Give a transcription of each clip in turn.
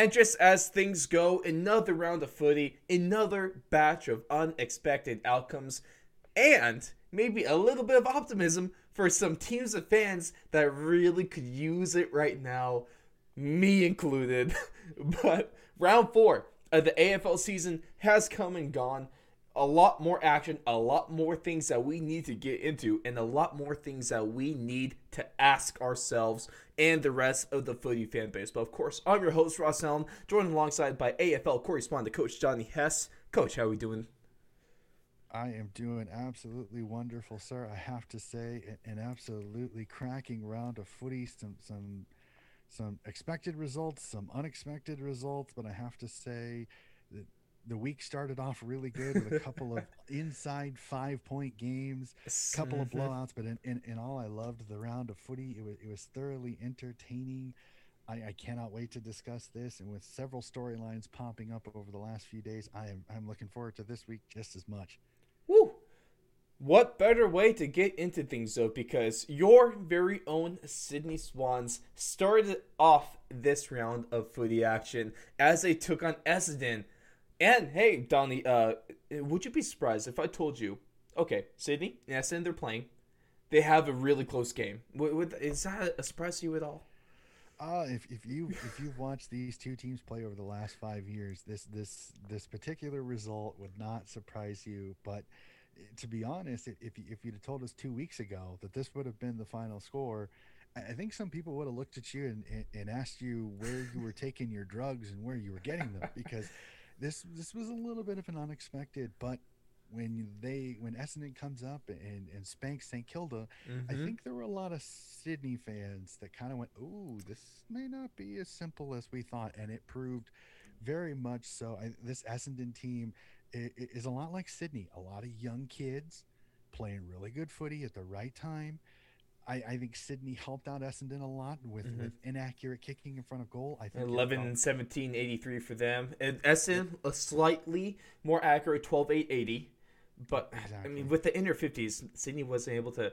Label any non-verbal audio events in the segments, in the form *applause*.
And just as things go, another round of footy, another batch of unexpected outcomes, and maybe a little bit of optimism for some teams of fans that really could use it right now, me included. *laughs* but round four of the AFL season has come and gone a lot more action, a lot more things that we need to get into, and a lot more things that we need to ask ourselves and the rest of the footy fan base. But of course, I'm your host, Ross Allen, joined alongside by AFL correspondent Coach Johnny Hess. Coach, how are we doing? I am doing absolutely wonderful, sir. I have to say, an absolutely cracking round of footy. Some some some expected results, some unexpected results, but I have to say that the week started off really good with a couple of *laughs* inside five point games, a couple of mm-hmm. blowouts. But in, in, in, all, I loved the round of footy. It was, it was thoroughly entertaining. I, I cannot wait to discuss this. And with several storylines popping up over the last few days, I am I'm looking forward to this week just as much. Woo! What better way to get into things though? Because your very own Sydney Swans started off this round of footy action as they took on Essendon and hey, Donnie, uh, would you be surprised if I told you, okay, Sydney, yes, and they're playing, they have a really close game. is that a surprise to you at all? Uh, if, if you if you've watched these two teams play over the last five years, this this this particular result would not surprise you. But to be honest, if if you'd have told us two weeks ago that this would have been the final score, I think some people would have looked at you and, and, and asked you where you were taking your drugs and where you were getting them because this this was a little bit of an unexpected, but when they when Essendon comes up and and spanks St Kilda, mm-hmm. I think there were a lot of Sydney fans that kind of went, "Oh, this may not be as simple as we thought," and it proved very much so. I, this Essendon team is a lot like Sydney, a lot of young kids playing really good footy at the right time. I, I think Sydney helped out Essendon a lot with, mm-hmm. with inaccurate kicking in front of goal. I think 11 17 83 for them. And Essendon a slightly more accurate 12 8 80. But exactly. I mean with the inner 50s, Sydney wasn't able to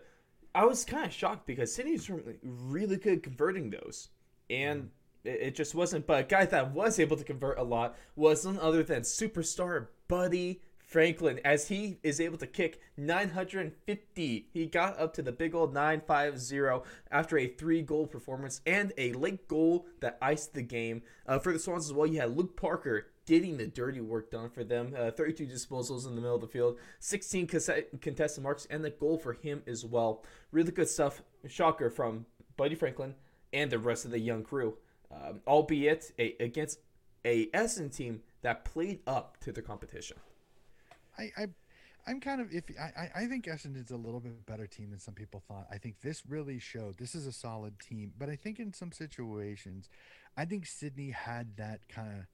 I was kind of shocked because Sydney's really good converting those. And mm. it, it just wasn't but a guy that was able to convert a lot was none other than superstar Buddy Franklin as he is able to kick 950. He got up to the big old 950 after a three goal performance and a late goal that iced the game. Uh, for the Swans as well, you had Luke Parker getting the dirty work done for them. Uh, 32 disposals in the middle of the field, 16 contested marks, and the goal for him as well. Really good stuff. Shocker from Buddy Franklin and the rest of the young crew. Um, albeit a, against a Essen team that played up to the competition. I, I I'm kind of if I, I think Essendon's a little bit better team than some people thought. I think this really showed this is a solid team, but I think in some situations, I think Sydney had that kind of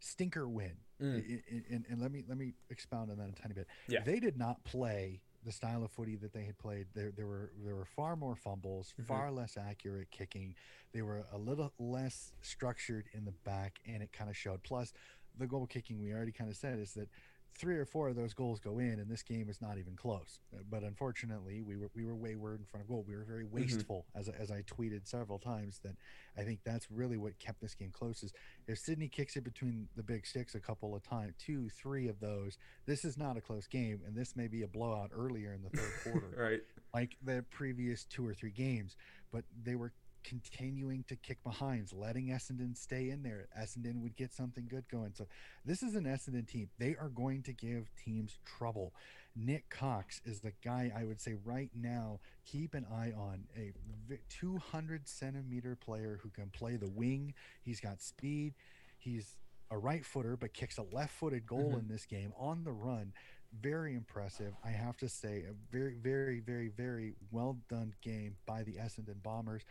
stinker win. Mm. And, and, let me let me expound on that a tiny bit. Yeah. They did not play the style of footy that they had played. There there were there were far more fumbles, mm-hmm. far less accurate kicking. They were a little less structured in the back, and it kind of showed. Plus, the goal kicking we already kind of said is that three or four of those goals go in, and this game is not even close. But unfortunately, we were we were wayward in front of goal. We were very mm-hmm. wasteful, mm-hmm. as as I tweeted several times. That I think that's really what kept this game close. Is if Sydney kicks it between the big sticks a couple of times, two, three of those, this is not a close game, and this may be a blowout earlier in the third quarter, *laughs* right? Like the previous two or three games. But they were continuing to kick behinds, letting Essendon stay in there. Essendon would get something good going. So this is an Essendon team. They are going to give teams trouble. Nik Cox is the guy I would say right now. Keep an eye on a 200 centimeter player who can play the wing. He's got speed. He's a right footer, but kicks a left footed goal mm-hmm. in this game on the run. Very impressive. I have to say, a very, very, very, very well done game by the Essendon Bombers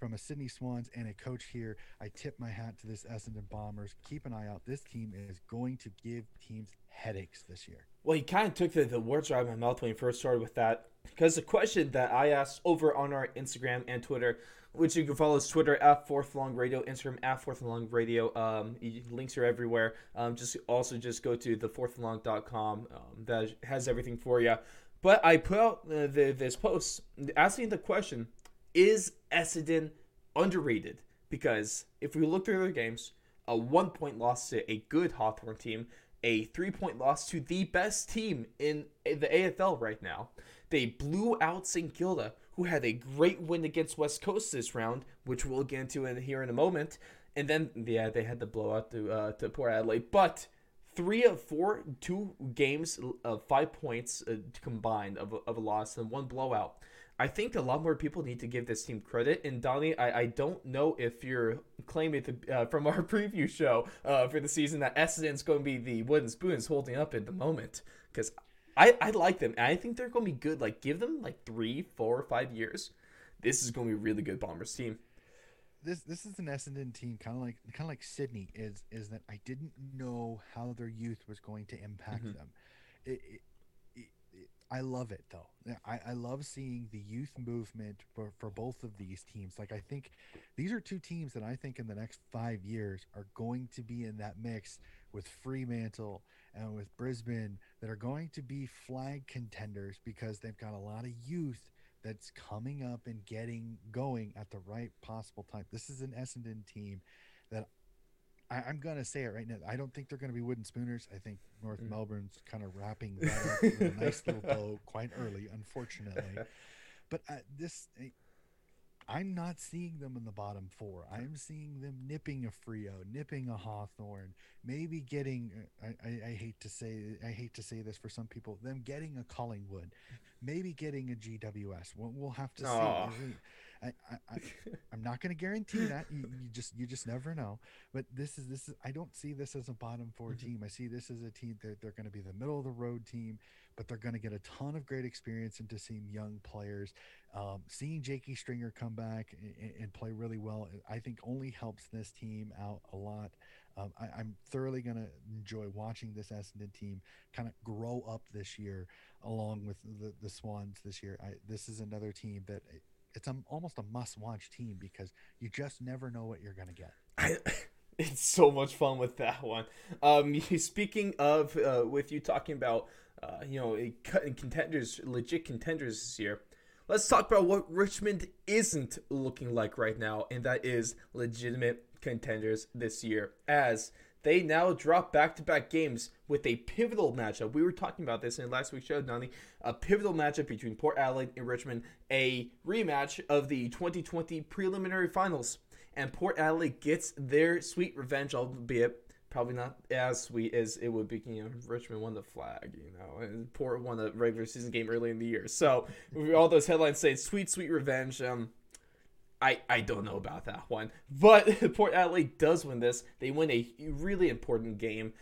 from a Sydney Swans and a coach here. I tip my hat to this Essendon Bombers. Keep an eye out. This team is going to give teams headaches this year. Well, he kind of took the, the words out of my mouth when he first started with that. Because the question that I asked over on our Instagram and Twitter, which you can follow us Twitter at Fourth Long Radio, Instagram at Fourth Long Radio. Um, links are everywhere. Um, just also just go to the thefourthlong.com. Um, that has everything for you. But I put out uh, the, this post asking the question is Essendon underrated? Because if we look through their games, a one point loss to a good Hawthorn team, a three point loss to the best team in the AFL right now. They blew out St. Kilda, who had a great win against West Coast this round, which we'll get into in here in a moment. And then, yeah, they had the blowout to uh, to Port Adelaide, but three of four, two games of five points uh, combined of, of a loss and one blowout. I think a lot more people need to give this team credit. And Donnie, I, I don't know if you're claiming to, uh, from our *laughs* preview show uh, for the season that Essendon's going to be the wooden spoons holding up at the moment. Because I, I like them. I think they're going to be good. Like, give them like three, four, five years. This is going to be a really good Bombers team. This this is an Essendon team, kind of like kind of like Sydney is is that I didn't know how their youth was going to impact mm-hmm. them. It, it, I love it though. I, I love seeing the youth movement for, for both of these teams. Like I think these are two teams that I think in the next five years are going to be in that mix with Fremantle and with Brisbane that are going to be flag contenders because they've got a lot of youth that's coming up and getting going at the right possible time. This is an Essendon team that I, am gonna say it right now. I don't think they're gonna be wooden spooners. I think North mm. Melbourne's kind of wrapping *laughs* that up with a nice little bow quite early, unfortunately. But uh, this, I'm not seeing them in the bottom four. I'm seeing them nipping a Freo, nipping a Hawthorn, maybe getting. Uh, I, I, I hate to say I hate to say this for some people. Them getting a Collingwood, maybe getting a GWS. We'll, we'll have to see. I, I am not going to guarantee that. You, you, just you just never know. But this is this is I don't see this as a bottom 4 mm-hmm. team. I see this as a team that they're going to be the middle of the road team, but they're going to get a ton of great experience into seeing young players. Um, seeing Jakey Stringer come back and, and, play really well, I think only helps this team out a lot. Um, I, am thoroughly going to enjoy watching this Essendon team kind of grow up this year, along with the, the Swans this year. I, this is another team that it's a, almost a must-watch team because you just never know what you're going to get. I, *laughs* it's so much fun with that one. Um, *laughs* speaking of, uh, with you talking about, uh, you know, cutting contenders, legit contenders this year. Let's talk about what Richmond isn't looking like right now, and that is legitimate contenders this year. As they now drop back to back games with a pivotal matchup. We were talking about this in last week's show, Donnie. A pivotal matchup between Port Adelaide and Richmond, a rematch of the 2020 preliminary finals. And Port Adelaide gets their sweet revenge, albeit probably not as sweet as it would be. You know, Richmond won the flag, you know, and Port won the regular season game early in the year. So all those headlines say sweet, sweet revenge. Um, I, I don't know about that one. But *laughs* Port Adelaide does win this. They win a really important game.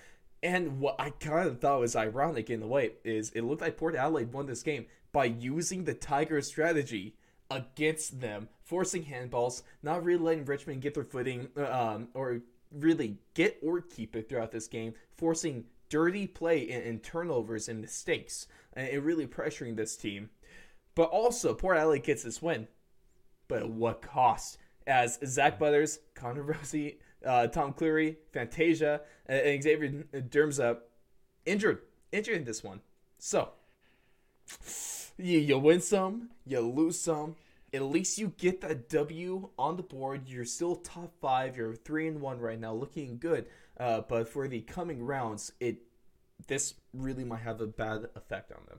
And what I kind of thought was ironic in a way is it looked like Port Adelaide won this game by using the Tiger strategy against them, forcing handballs, not really letting Richmond get their footing um, or really get or keep it throughout this game, forcing dirty play and, and turnovers and mistakes, and really pressuring this team. But also, Port Adelaide gets this win but at what cost? As Zak Butters, Connor Rozee, uh, Tom Clurey, Fantasia, and Xavier Duursma injured, injured in this one. So you, you win some, you lose some. At least you get that W on the board. You're still top five. You're three and one right now, looking good. Uh, but for the coming rounds, it this really might have a bad effect on them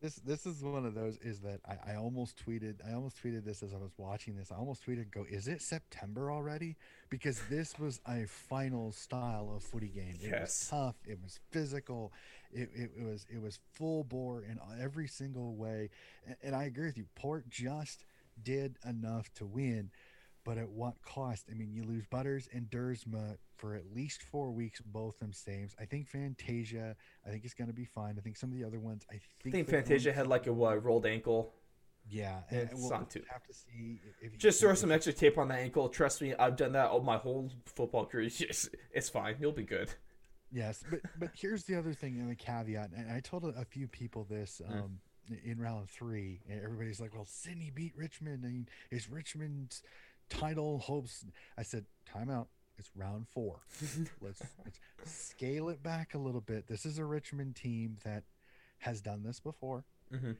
this this is one of those is that I, I almost tweeted I almost tweeted this as I was watching this. I almost tweeted go, is it September already? Because this was a final style of footy game. It yes. was tough, it was physical, it, it, it, was it was full bore in every single way. And, and I agree with you. Port just did enough to win but at what cost? I mean, you lose Butters and Duursma for at least four weeks, both them saves. I think Fantasia, I think it's going to be fine. I think some of the other ones, I think, I think Fantasia had like a what, rolled ankle. Yeah, and we'll not too. Have to see. Just throw some extra tape on that ankle. Trust me, I've done that all my whole football career. *laughs* It's, it's fine. You'll be good. Yes, but but here's the other thing and the caveat, and I told a few people this. Hmm. Um, In round three, everybody's like, "Well, Sydney beat Richmond, and is Richmond's title hopes. I said, timeout. It's round four. *laughs* let's, let's scale it back a little bit. This is a Richmond team that has done this before. Mm-hmm.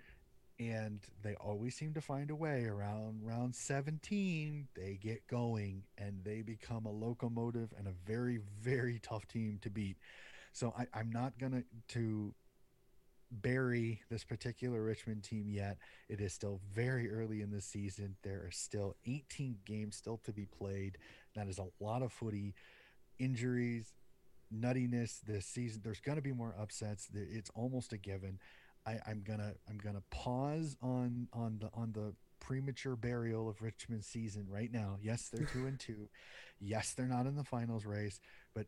and they always seem to find a way around round 17 they get going and they become a locomotive and a very very tough team to beat so I, i'm not gonna to bury this particular richmond team yet. It is still very early in the season. There are still 18 games still to be played. That is a lot of footy. Injuries nuttiness this season. There's going to be more upsets. It's almost a given. I, I'm gonna I'm gonna pause on on the on the premature burial of Richmond season right now. Yes, they're two and two. *laughs* Yes, they're not in the finals race, but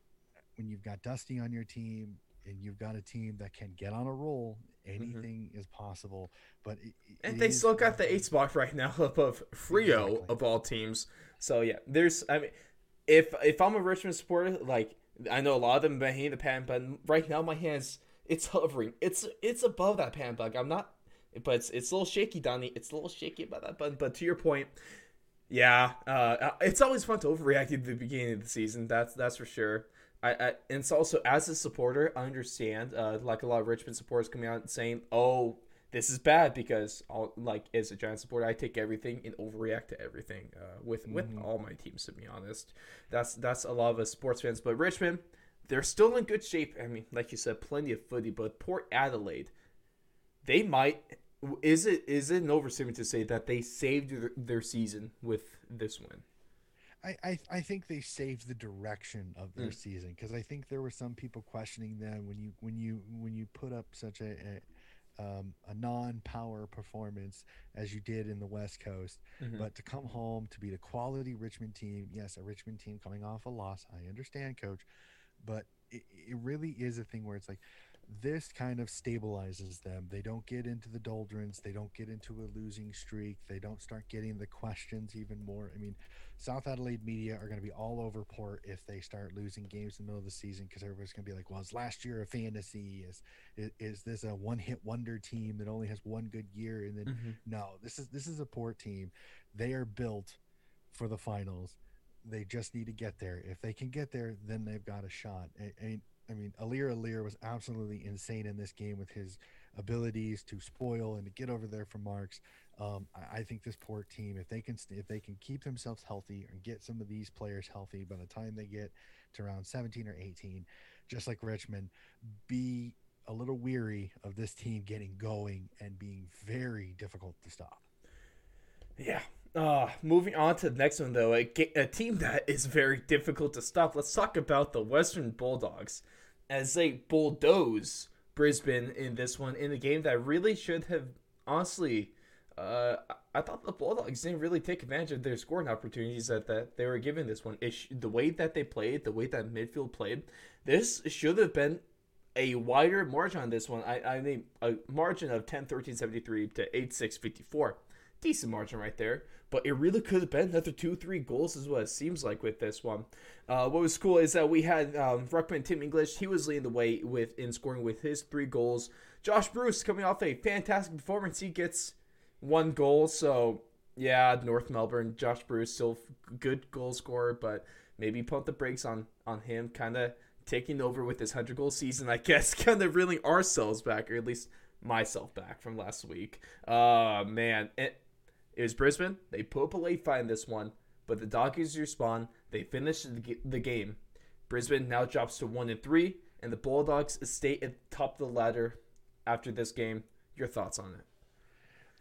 when you've got Dusty on your team and you've got a team that can get on a roll, mm-hmm. anything mm-hmm. is possible. But it, and they still got the eight spot right now *laughs* above Freo exactly. of all teams. So yeah, there's I mean, if if I'm a Richmond supporter, like I know a lot of them behind the pan, but right now my hands it's hovering. It's it's above that pan bug. I'm not, but it's it's a little shaky, Donnie. It's a little shaky about that button. But to your point, yeah, uh, it's always fun to overreact at the beginning of the season. That's that's for sure. I, I and it's also as a supporter, I understand. Uh, like a lot of Richmond supporters coming out and saying, "Oh, this is bad," because I'll, like as a Giant supporter, I take everything and overreact to everything. Uh, with mm-hmm. with all my teams, to be honest, that's that's a lot of us sports fans. But Richmond, they're still in good shape. I mean, like you said, plenty of footy, but Port Adelaide, they might. Is it is it an overstatement to say that they saved their, their season with this win? I, I, I think they saved the direction of their mm. season because I think there were some people questioning them when you when you when you put up such a, a um, a non-power performance as you did in the West Coast, mm-hmm. but to come home to beat a quality Richmond team, yes, a Richmond team coming off a loss. I understand, coach, but it, it really is a thing where it's like this kind of stabilizes them. They don't get into the doldrums. They don't get into a losing streak. They don't start getting the questions even more. I mean, South Adelaide media are going to be all over Port if they start losing games in the middle of the season because everybody's going to be like, "Well, is last year a fantasy? Is, is is this a one-hit wonder team that only has one good year?" And then mm-hmm. no, this is this is a Port team. They are built for the finals they just need to get there. If they can get there, then they've got a shot. I mean, Aliir Aliir was absolutely insane in this game with his abilities to spoil and to get over there for marks. Um, I, I, think this Port team, if they can, if they can keep themselves healthy and get some of these players healthy by the time they get to around 17 or 18, just like Richmond, be a little weary of this team getting going and being very difficult to stop. Yeah, uh, moving on to the next one, though, a, a team that is very difficult to stop. Let's talk about the Western Bulldogs as they bulldoze Brisbane in this one in a game that really should have, honestly, uh, I thought the Bulldogs didn't really take advantage of their scoring opportunities that, that they were given this one. Sh- the way that they played, the way that midfield played, this should have been a wider margin on this one. I, I mean, a margin of 10 13 73 to 8 6 54 decent margin right there. But it really could have been another two, three goals, is what it seems like with this one. Uh, what was cool is that we had um, Ruckman Tim English. He was leading the way with in scoring with his three goals. Josh Bruce coming off a fantastic performance. He gets one goal. So yeah, North Melbourne. Josh Bruce still good goal scorer, but maybe put the brakes on on him. Kind of taking over with his hundred goal season. I *laughs* guess kind of reeling ourselves back, or at least myself back from last week. Uh man, it, it was Brisbane. They put up a late fight in this one, but the Doggies respond. They finish the game. Brisbane now drops to one and three, and the Bulldogs stay at top of the ladder after this game. Your thoughts on it?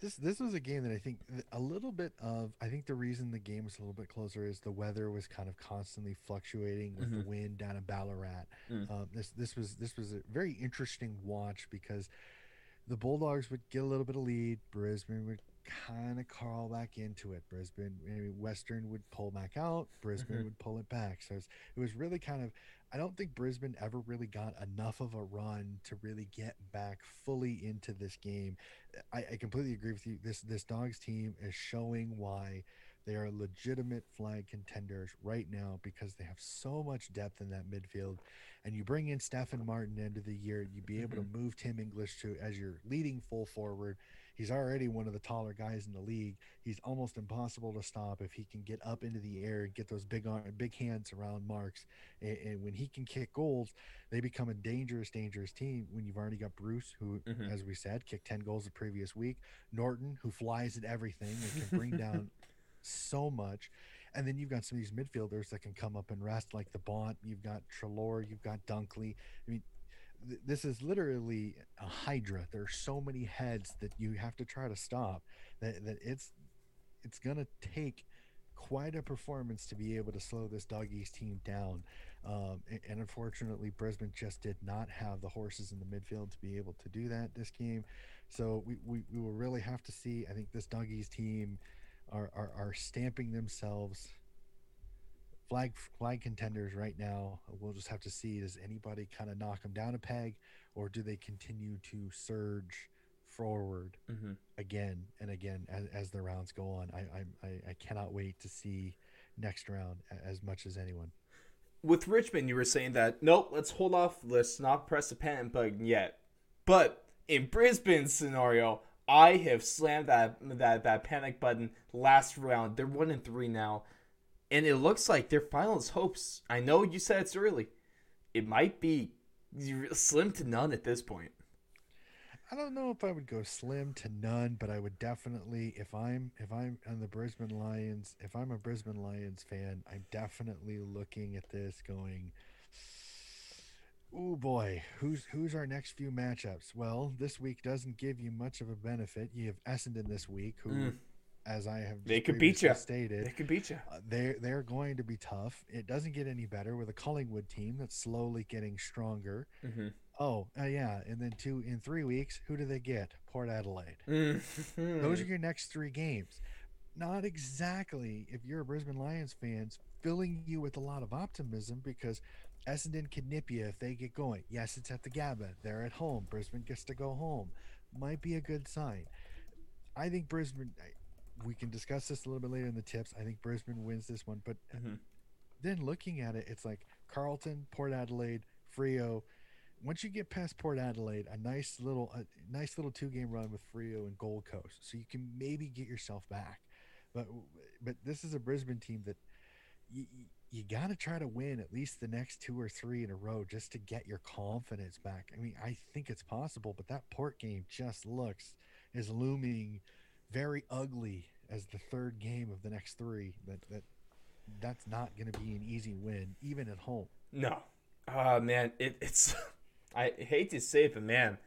This this was a game that I think a little bit of. I think the reason the game was a little bit closer is the weather was kind of constantly fluctuating with mm-hmm. the wind down in Ballarat. Mm. Uh, this this was this was a very interesting watch because the Bulldogs would get a little bit of lead. Brisbane would kind of crawl back into it. Brisbane, maybe Western would pull back out. Brisbane mm-hmm. would pull it back. So it was really kind of. I don't think Brisbane ever really got enough of a run to really get back fully into this game. I, I completely agree with you. This this Dogs team is showing why they are legitimate flag contenders right now because they have so much depth in that midfield. And you bring in Stefan Martin end of the year, you'd be able mm-hmm. to move Tim English to as your leading full forward He's already one of the taller guys in the league. He's almost impossible to stop if he can get up into the air and get those big arm, big hands around marks. And, and when he can kick goals, they become a dangerous, dangerous team. When you've already got Bruce, who, Mhm. as we said, kicked ten goals the previous week. Naughton, who flies at everything and can bring *laughs* down so much. And then you've got some of these midfielders that can come up and rest, like the Bont. You've got Treloar. You've got Dunkley. I mean, th- this is literally a hydra. There are so many heads that you have to try to stop. That that it's it's gonna take quite a performance to be able to slow this doggies team down. Um, a- and unfortunately, Brisbane just did not have the horses in the midfield to be able to do that this game. So we, we, we will really have to see. I think this doggies team are, are, are stamping themselves flag flag contenders right now. We'll just have to see does anybody kind of knock them down a peg, or do they continue to surge forward Mhm. again and again as, as the rounds go on? I, I I I cannot wait to see next round as much as anyone. with Richmond, you were saying that nope, let's hold off, let's not press the panic button yet. But in Brisbane's scenario, I have slammed that that that panic button last round. They're one and three now, and it looks like their finals hopes. I know you said it's early. It might be slim to none at this point. I don't know if I would go slim to none, but I would definitely if I'm if I'm on the Brisbane Lions, if I'm a Brisbane Lions fan, I'm definitely looking at this going Oh boy, who's who's our next few matchups? Well, this week doesn't give you much of a benefit. You have Essendon this week, who, Mm. As I have They could beat previously. Stated, They could beat you. uh, they're they're going to be tough. It doesn't get any better with a Collingwood team that's slowly getting stronger. Mm-hmm. Oh, uh, yeah, and then two in three weeks, who do they get? Port Adelaide. Mm-hmm. *laughs* Those are your next three games. Not exactly, if you're a Brisbane Lions fans, filling you with a lot of optimism because Essendon can nip you if they get going. Yes, it's at the Gabba. They're at home. Brisbane gets to go home. Might be a good sign. I think Brisbane. We can discuss this a little bit later in the tips. I think Brisbane wins this one, but Mhm. then looking at it, it's like Carlton, Port Adelaide, Freo. Once you get past Port Adelaide, a nice little, a nice little two game run with Freo and Gold Coast, so you can maybe get yourself back. But but this is a Brisbane team that you you got to try to win at least the next two or three in a row just to get your confidence back. I mean, I think it's possible, but that Port game just looks is looming very ugly as the third game of the next three. That that that's not going to be an easy win, even at home. No. Uh man, it, it's *laughs* I hate to say it, but man,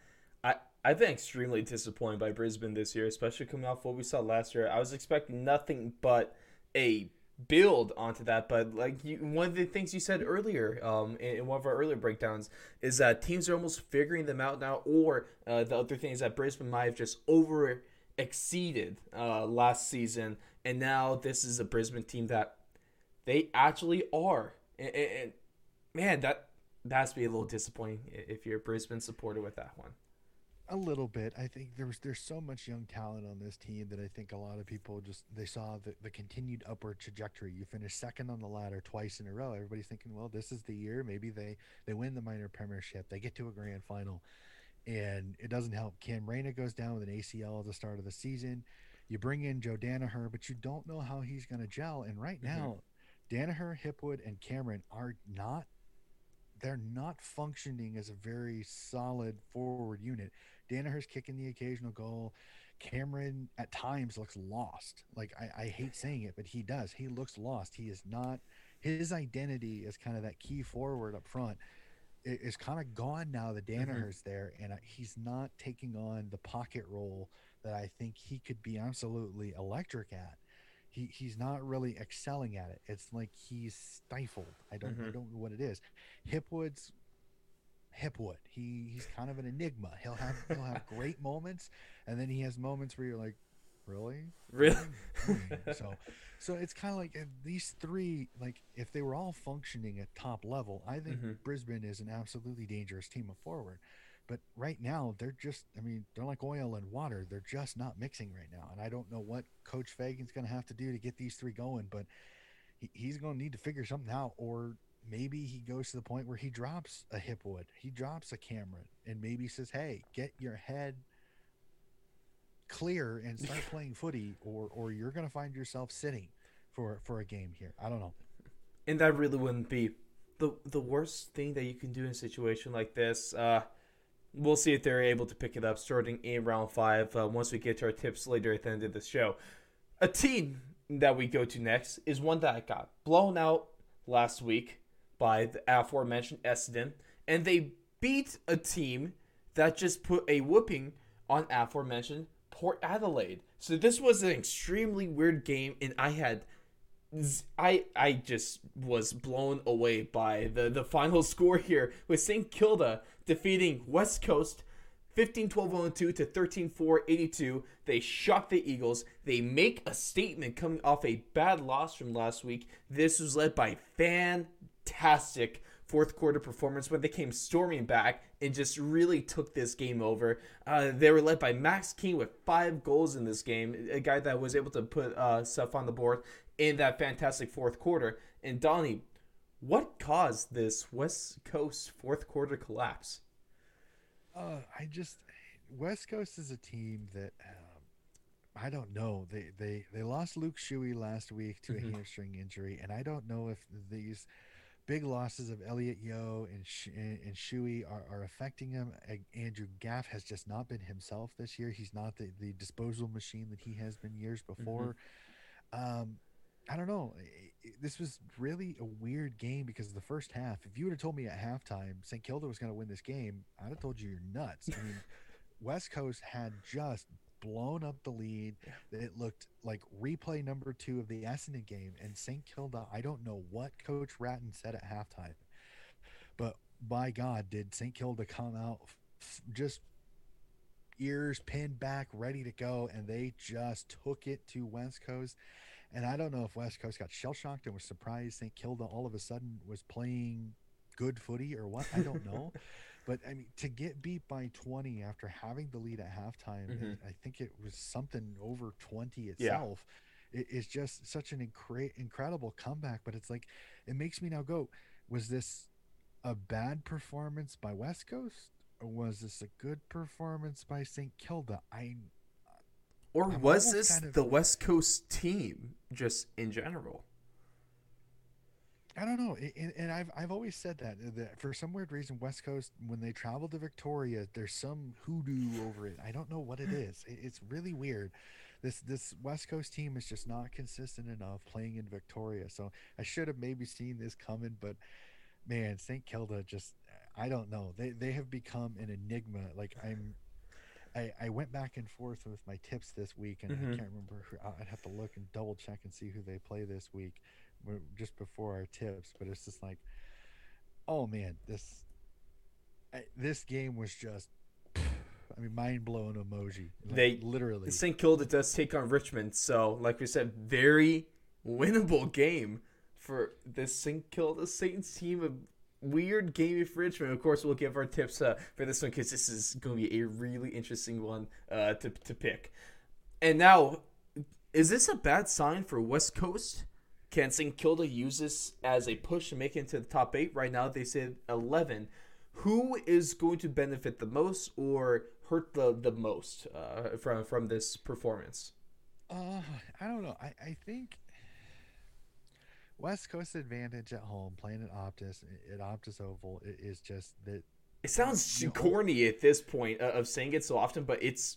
I I've been extremely disappointed by Brisbane this year, especially coming off what we saw last year. I was expecting nothing but a build onto that, but like you, one of the things you said earlier, um, in, in one of our earlier breakdowns, is that teams are almost figuring them out now. Or uh, the other thing is that Brisbane might have just over exceeded uh, last season, and now this is a Brisbane team that they actually are. And, and, and man, that that has to be a little disappointing if you're a Brisbane supporter with that one. A little bit. I think there's there's so much young talent on this team that I think a lot of people just they saw the, the continued upward trajectory. You finish second on the ladder twice in a row. Everybody's thinking, well, this is the year. Maybe they they win the minor premiership. They get to a grand final, and it doesn't help. Cam Rayner goes down with an ACL at the start of the season. You bring in Joe Daniher, but you don't know how he's going to gel. And right Mhm. now, Daniher, Hipwood, and Cameron are not they're not functioning as a very solid forward unit. Daniher's kicking the occasional goal. Cameron at times looks lost. Like I, I hate saying it, but he does. He looks lost. He is not his identity as kind of that key forward up front is kind of gone now that Daniher's there, and uh, he's not taking on the pocket role that I think he could be absolutely electric at. He, he's not really excelling at it. It's like he's stifled. I don't I Mhm. don't know what it is. Hipwood's Hipwood. He he's kind of an enigma. He'll have he'll have great moments, and then he has moments where you're like, really, Really? so so it's kind of like these three like if they were all functioning at top level i think Mhm. brisbane is an absolutely dangerous team of forward. But right now they're just i mean they're like oil and water. They're just not mixing right now. And i don't know what coach fagan's going to have to do to get these three going but he, he's going to need to figure something out or maybe he goes to the point where he drops a hipwood he drops a cameron and maybe says hey get your head clear and start *laughs* playing footy, or or you're going to find yourself sitting for for a game here. I don't know. And that really wouldn't be the the worst thing that you can do in a situation like this. Uh, we'll see if they're able to pick it up starting in round five uh, once we get to our tips later at the end of the show. A team that we go to next is one that got blown out last week by the aforementioned Essendon, and they beat a team that just put a whooping on aforementioned Port Adelaide. So this was an extremely weird game, and I had. I I just was blown away by the, the final *laughs* score here with St. Kilda defeating West Coast 15 12 2 to 13 4 82. They shock the Eagles. They make a statement coming off a bad loss from last week. This was led by fantastic fourth quarter performance when they came storming back and just really took this game over. Uh, they were led by Max King with five goals in this game, a guy that was able to put uh, stuff on the board in that fantastic fourth quarter. And Donnie, what caused this West Coast fourth quarter collapse? Uh, I just West Coast is a team that um, I don't know. They they they lost Luke Shuey last week to mm-hmm. a hamstring injury, and I don't know if these big losses of Elliot Yeo and Sh- and Shuey are, are affecting him. Andrew Gaff has just not been himself this year. He's not the, the disposal machine that he has been years mm-hmm. before. Mm-hmm. Um, I don't know. Eh, eh, this was really a weird game because the first half. If you would have told me at halftime St. Kilda was going to win this game, I'd have told you you're nuts. I mean, *laughs* West Coast had just blown up the lead. It looked like replay number two of the Essendon game. And St. Kilda, I don't know what Coach Ratten said at halftime, but by God, did St. Kilda come out just ears pinned back, ready to go, and they just took it to West Coast. And I don't know if West Coast got shell shocked and was surprised St. Kilda all of a sudden was playing good footy or what. I don't know. *laughs* but I mean, to get beat by 20 after having the lead at halftime, mm-hmm. I think it was something over 20 itself. Yeah. It is just such an incre- incredible comeback. But it's like, it makes me now go, was this a bad performance by West Coast? Or was this a good performance by St. Kilda? I or I'm was this kind of, the West Coast team just in general? I don't know, and, and, I've I've always said that uh, that for some weird reason, West Coast when they travel to Victoria, there's some hoodoo over it. I don't know what it is. It's really weird. This this West Coast team is just not consistent enough playing in Victoria. So I should have maybe seen this coming, but man, St. Kilda just I don't know. They they have become an enigma. Like I'm I, I went back and forth with my tips this week, and mm-hmm. I can't remember. Who, I'd have to look and double check and see who they play this week, just before our tips. But it's just like, oh man, this I, this game was just, I mean, mind blowing emoji. Like, they literally St. Kilda does take on Richmond, so like we said, very winnable *laughs* game for this St. Kilda Saints team of weird game for Richmond. Of course, we'll give our tips uh, for this one because this is going to be a really interesting one uh, to, to pick. And now, is this a bad sign for West Coast? Can St. Kilda use this as a push to make it into the top eight? Right now, they said 11. Who is going to benefit the most or hurt the, the most uh, from, from this performance? Uh, I don't know. I, I think West Coast advantage at home, playing at Optus at Optus Oval it is just that. It sounds you know, corny at this point uh, of saying it so often, but it's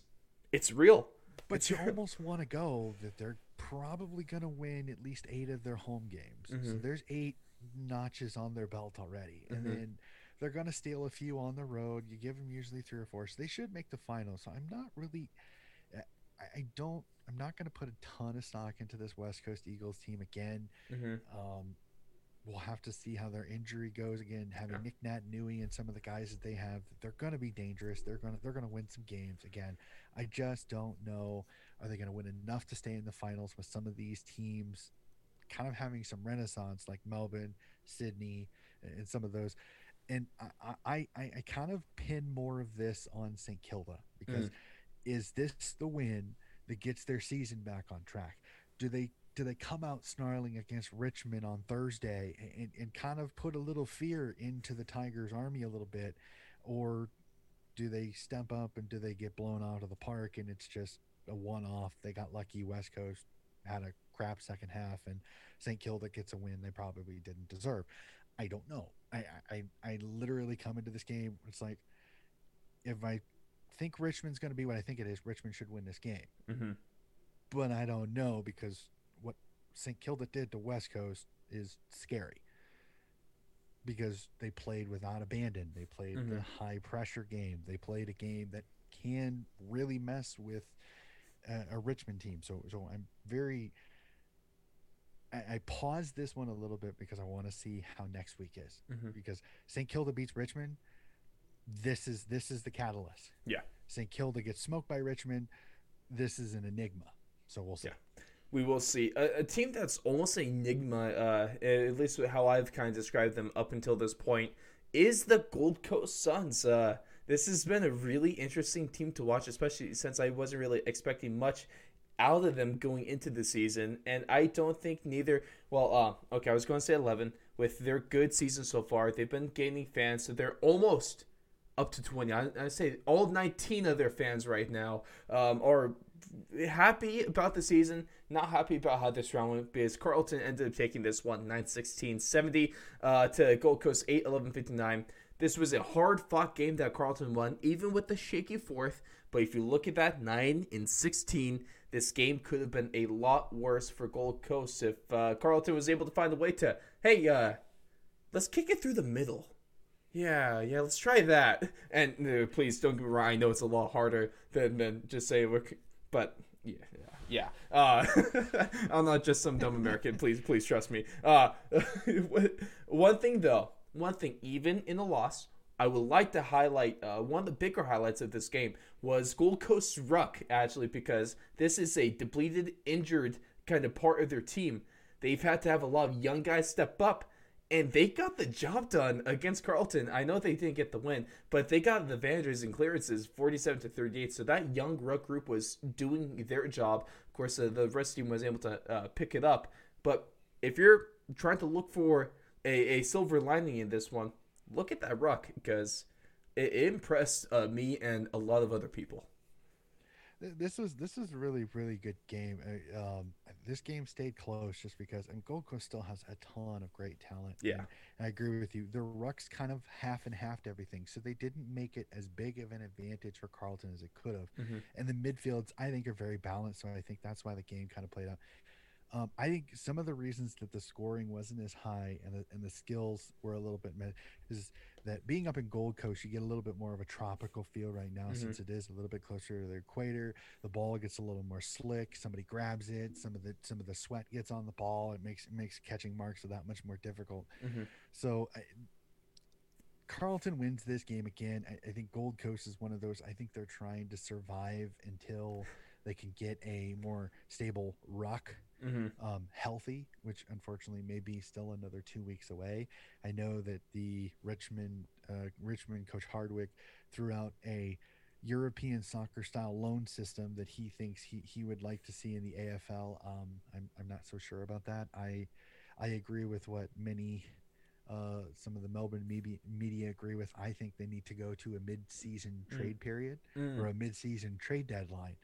it's real. But it's you real. almost want to go that they're probably going to win at least eight of their home games. Mm-hmm. So there's eight notches on their belt already, and mm-hmm. then they're going to steal a few on the road. You give them usually three or four, so they should make the final. So I'm not really, I don't I'm not going to put a ton of stock into this West Coast Eagles team again. Mm-hmm. Um, we'll have to see how their injury goes again. Having yeah. Nic Naitanui and some of the guys that they have, they're going to be dangerous. They're going to they're going to win some games again. I just don't know. Are they going to win enough to stay in the finals with some of these teams? Kind of having some renaissance like Melbourne, Sydney, and some of those. And I I, I, I kind of pin more of this on St. Kilda because mm. Is this the win? that gets their season back on track? Do they do they come out snarling against Richmond on Thursday and, and kind of put a little fear into the Tigers army a little bit? Or do they step up and do they get blown out of the park and it's just a one off. They got lucky. West Coast had a crap second half, and St. Kilda gets a win they probably didn't deserve. I don't know. I, I I literally come into this game. It's like if I think Richmond's going to be what I think it is, Richmond should win this game. Mm-hmm. But I don't know because what St. Kilda did to West Coast is scary because they played without abandon. They played Mhm. the high pressure game. They played a game that can really mess with a, a Richmond team. So, so I'm very. I, I paused this one a little bit because I want to see how next week is. Mhm. Because St. Kilda beats Richmond. This is this is the catalyst. Yeah. St. Kilda gets smoked by Richmond. This is an enigma. So we'll see. Yeah. We will see a, a team that's almost an enigma, uh, at least how I've kind of described them up until this point, is the Gold Coast Suns. Uh, this has been a really interesting team to watch, especially since I wasn't really expecting much out of them going into the season, and I don't think neither. Well, uh, okay, I was going to say eleven with their good season so far. They've been gaining fans, so they're almost up to 20. I, I say all 19 of their fans right now um, are happy about the season, not happy about how this round went because Carlton ended up taking this one 9 16 70 uh, to Gold Coast 8 11 59. This was a hard fought game that Carlton won, even with the shaky fourth. But if you look at that 9 in 16, this game could have been a lot worse for Gold Coast if uh, Carlton was able to find a way to, hey, uh, let's kick it through the middle. Yeah, yeah, let's try that. And please don't get me wrong. I know it's a lot harder than, than just say we're, but yeah, yeah, yeah. Uh, *laughs* I'm not just some dumb American. Please, please trust me. Uh, *laughs* one thing though, one thing, even in the loss, I would like to highlight uh, one of the bigger highlights of this game was Gold Coast's ruck actually because this is a depleted, injured kind of part of their team. They've had to have a lot of young guys step up and they got the job done against Carlton. I know they didn't get the win, but they got the advantages and clearances 47 to 38. So that young ruck group was doing their job. Of course, uh, the rest of the team was able to uh, pick it up. But if you're trying to look for a, a silver lining in this one, look at that ruck because it, it impressed uh, me and a lot of other people. Th- This was this was a really really good game. Uh, Um, this game stayed close just because, and Gold Coast still has a ton of great talent. Yeah. I agree with you. The Rucks kind of half and half everything, so they didn't make it as big of an advantage for Carlton as it could have. Mhm. And the midfields, I think, are very balanced. So I think that's why the game kind of played out. Um, I think some of the reasons that the scoring wasn't as high and the, and the skills were a little bit is that being up in Gold Coast, you get a little bit more of a tropical feel right now Mhm. since it is a little bit closer to the equator. The ball gets a little more slick. Somebody grabs it. Some of the some of the sweat gets on the ball. It makes it makes catching marks so that much more difficult. Mhm. So I, Carlton wins this game again. I, I think Gold Coast is one of those. I think they're trying to survive until they can get a more stable ruck Mhm. um, healthy, which unfortunately may be still another two weeks away. I know that the Richmond uh, Richmond coach Hardwick threw out a European soccer style loan system that he thinks he, he would like to see in the AFL. Um, I'm, I'm not so sure about that. I I agree with what many uh, some of the Melbourne media, media agree with. I think they need to go to a mid-season Mm. trade period Mm. or a mid-season trade deadline.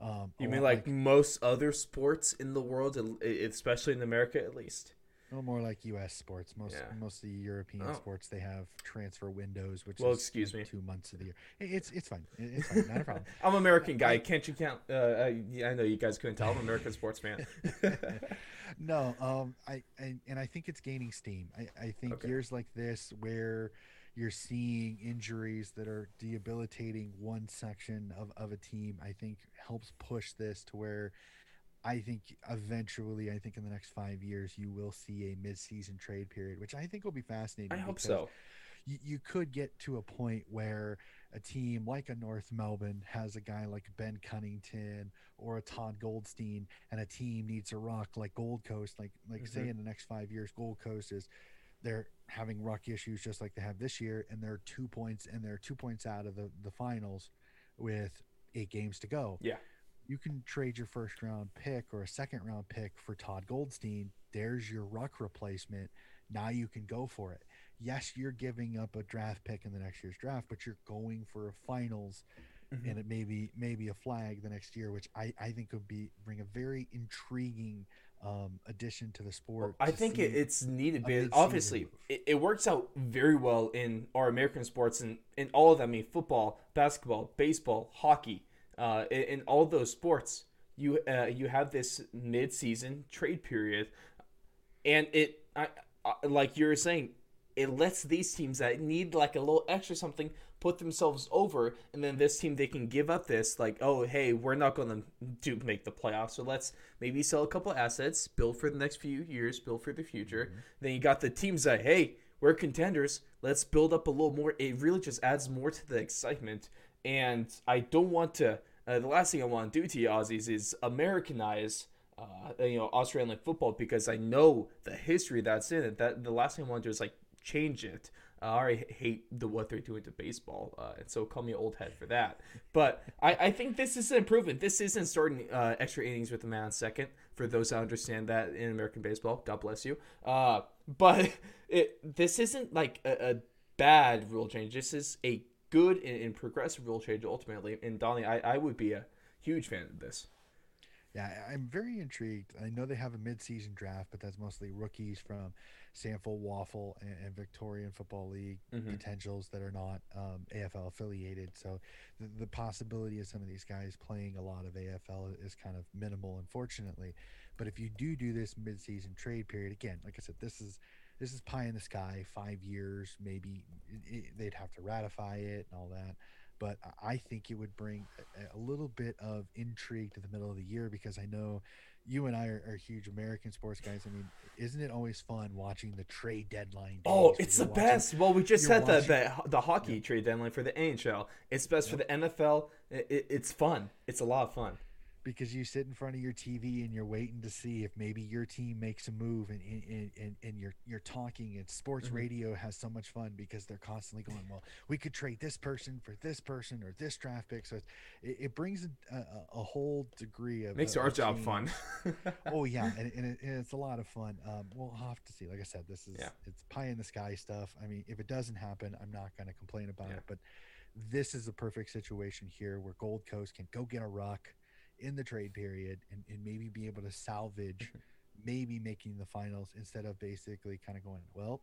Um, You mean lot like most other sports in the world, especially in America at least? Little more like U.S. sports. Most Yeah. most of the European Oh. sports they have transfer windows, which Well, is excuse like me. two months of the year. It's it's fine. It's fine. Not a problem. *laughs* I'm an American guy. Can't you count? Uh, I, yeah, I know you guys couldn't tell. I'm an American sportsman. *laughs* no, um, I, I and I think it's gaining steam. I, I think Okay. years like this where you're seeing injuries that are debilitating one section of, of a team, I think helps push this to where I think eventually, I think in the next five years, you will see a mid-season trade period, which I think will be fascinating. I hope so. you, you could get to a point where a team like a North Melbourne has a guy like Ben Cunnington or a Todd Goldstein, and a team needs a ruck like Gold Coast. Like like say Mhm. in the next five years, Gold Coast is they're having ruck issues just like they have this year, and they're two points and they're two points out of the the finals with eight games to go. Yeah. You can trade your first round pick or a second round pick for Todd Goldstein. There's your ruck replacement. Now you can go for it yes, you're giving up a draft pick in the next year's draft, but you're going for a finals mm-hmm. and it may be maybe a flag the next year, which I I think would be bring a very intriguing um, addition to the sport. Well, I think it, it's needed because obviously it, it, works out very well in our American sports and in all of them. I mean, football, basketball, baseball, hockey, uh, in, in all those sports, you uh, you have this mid-season trade period, and it I, I, like you're saying, it lets these teams that need like a little extra something put themselves over, and then this team they can give up this like, oh hey, we're not going to do make the playoffs, so let's maybe sell a couple assets, build for the next few years, build for the future. Mm-hmm. Then you got the teams that hey, we're contenders, let's build up a little more. It really just adds more to the excitement, and I don't want to. Uh, the last thing I want to do to you Aussies is Americanize. Uh, you know Australian football because I know the history that's in it. That the last thing I want to do is like change it. Uh, I already hate the what they're doing to baseball, uh, and so call me old head for that. But I, I think this is an improvement. This isn't starting uh, extra innings with a man on second. For those that understand that in American baseball, God bless you. Uh, but *laughs* it this isn't like a, a, bad rule change. This is a good and, and progressive rule change ultimately. And Donnie, I, I would be a huge fan of this. Yeah, I'm very intrigued. I know they have a mid-season draft, but that's mostly rookies from SANFL, WAFL and, and Victorian Football League mm-hmm. potentials that are not um, AFL affiliated. So the, the, possibility of some of these guys playing a lot of AFL is kind of minimal, unfortunately. But if you do do this midseason trade period, again, like I said, this is this is pie in the sky, five years, maybe it, they'd have to ratify it and all that but I think it would bring a, a, little bit of intrigue to the middle of the year because I know you and I are, are, huge American sports guys. I mean, isn't it always fun watching the trade deadline? oh, it's the watching, best. Well, we just had watching, the, the, the hockey yeah. trade deadline for the NHL. It's best for the NFL. It, it, it's fun. It's a lot of fun because you sit in front of your TV and you're waiting to see if maybe your team makes a move and and, and, and you're you're talking and sports mm-hmm. radio has so much fun because they're constantly going well we could trade this person for this person or this draft pick. So it, it brings a, a, a, whole degree of makes of, our job fun. Oh *laughs* yeah. And, and, it, and, it's a lot of fun. Um, we'll have to see. Like I said this is yeah. it's pie in the sky stuff. I mean if it doesn't happen I'm not going to complain about yeah. it but this is a perfect situation here where Gold Coast can go get a ruck in the trade period and, and maybe be able to salvage *laughs* maybe making the finals instead of basically kind of going, well,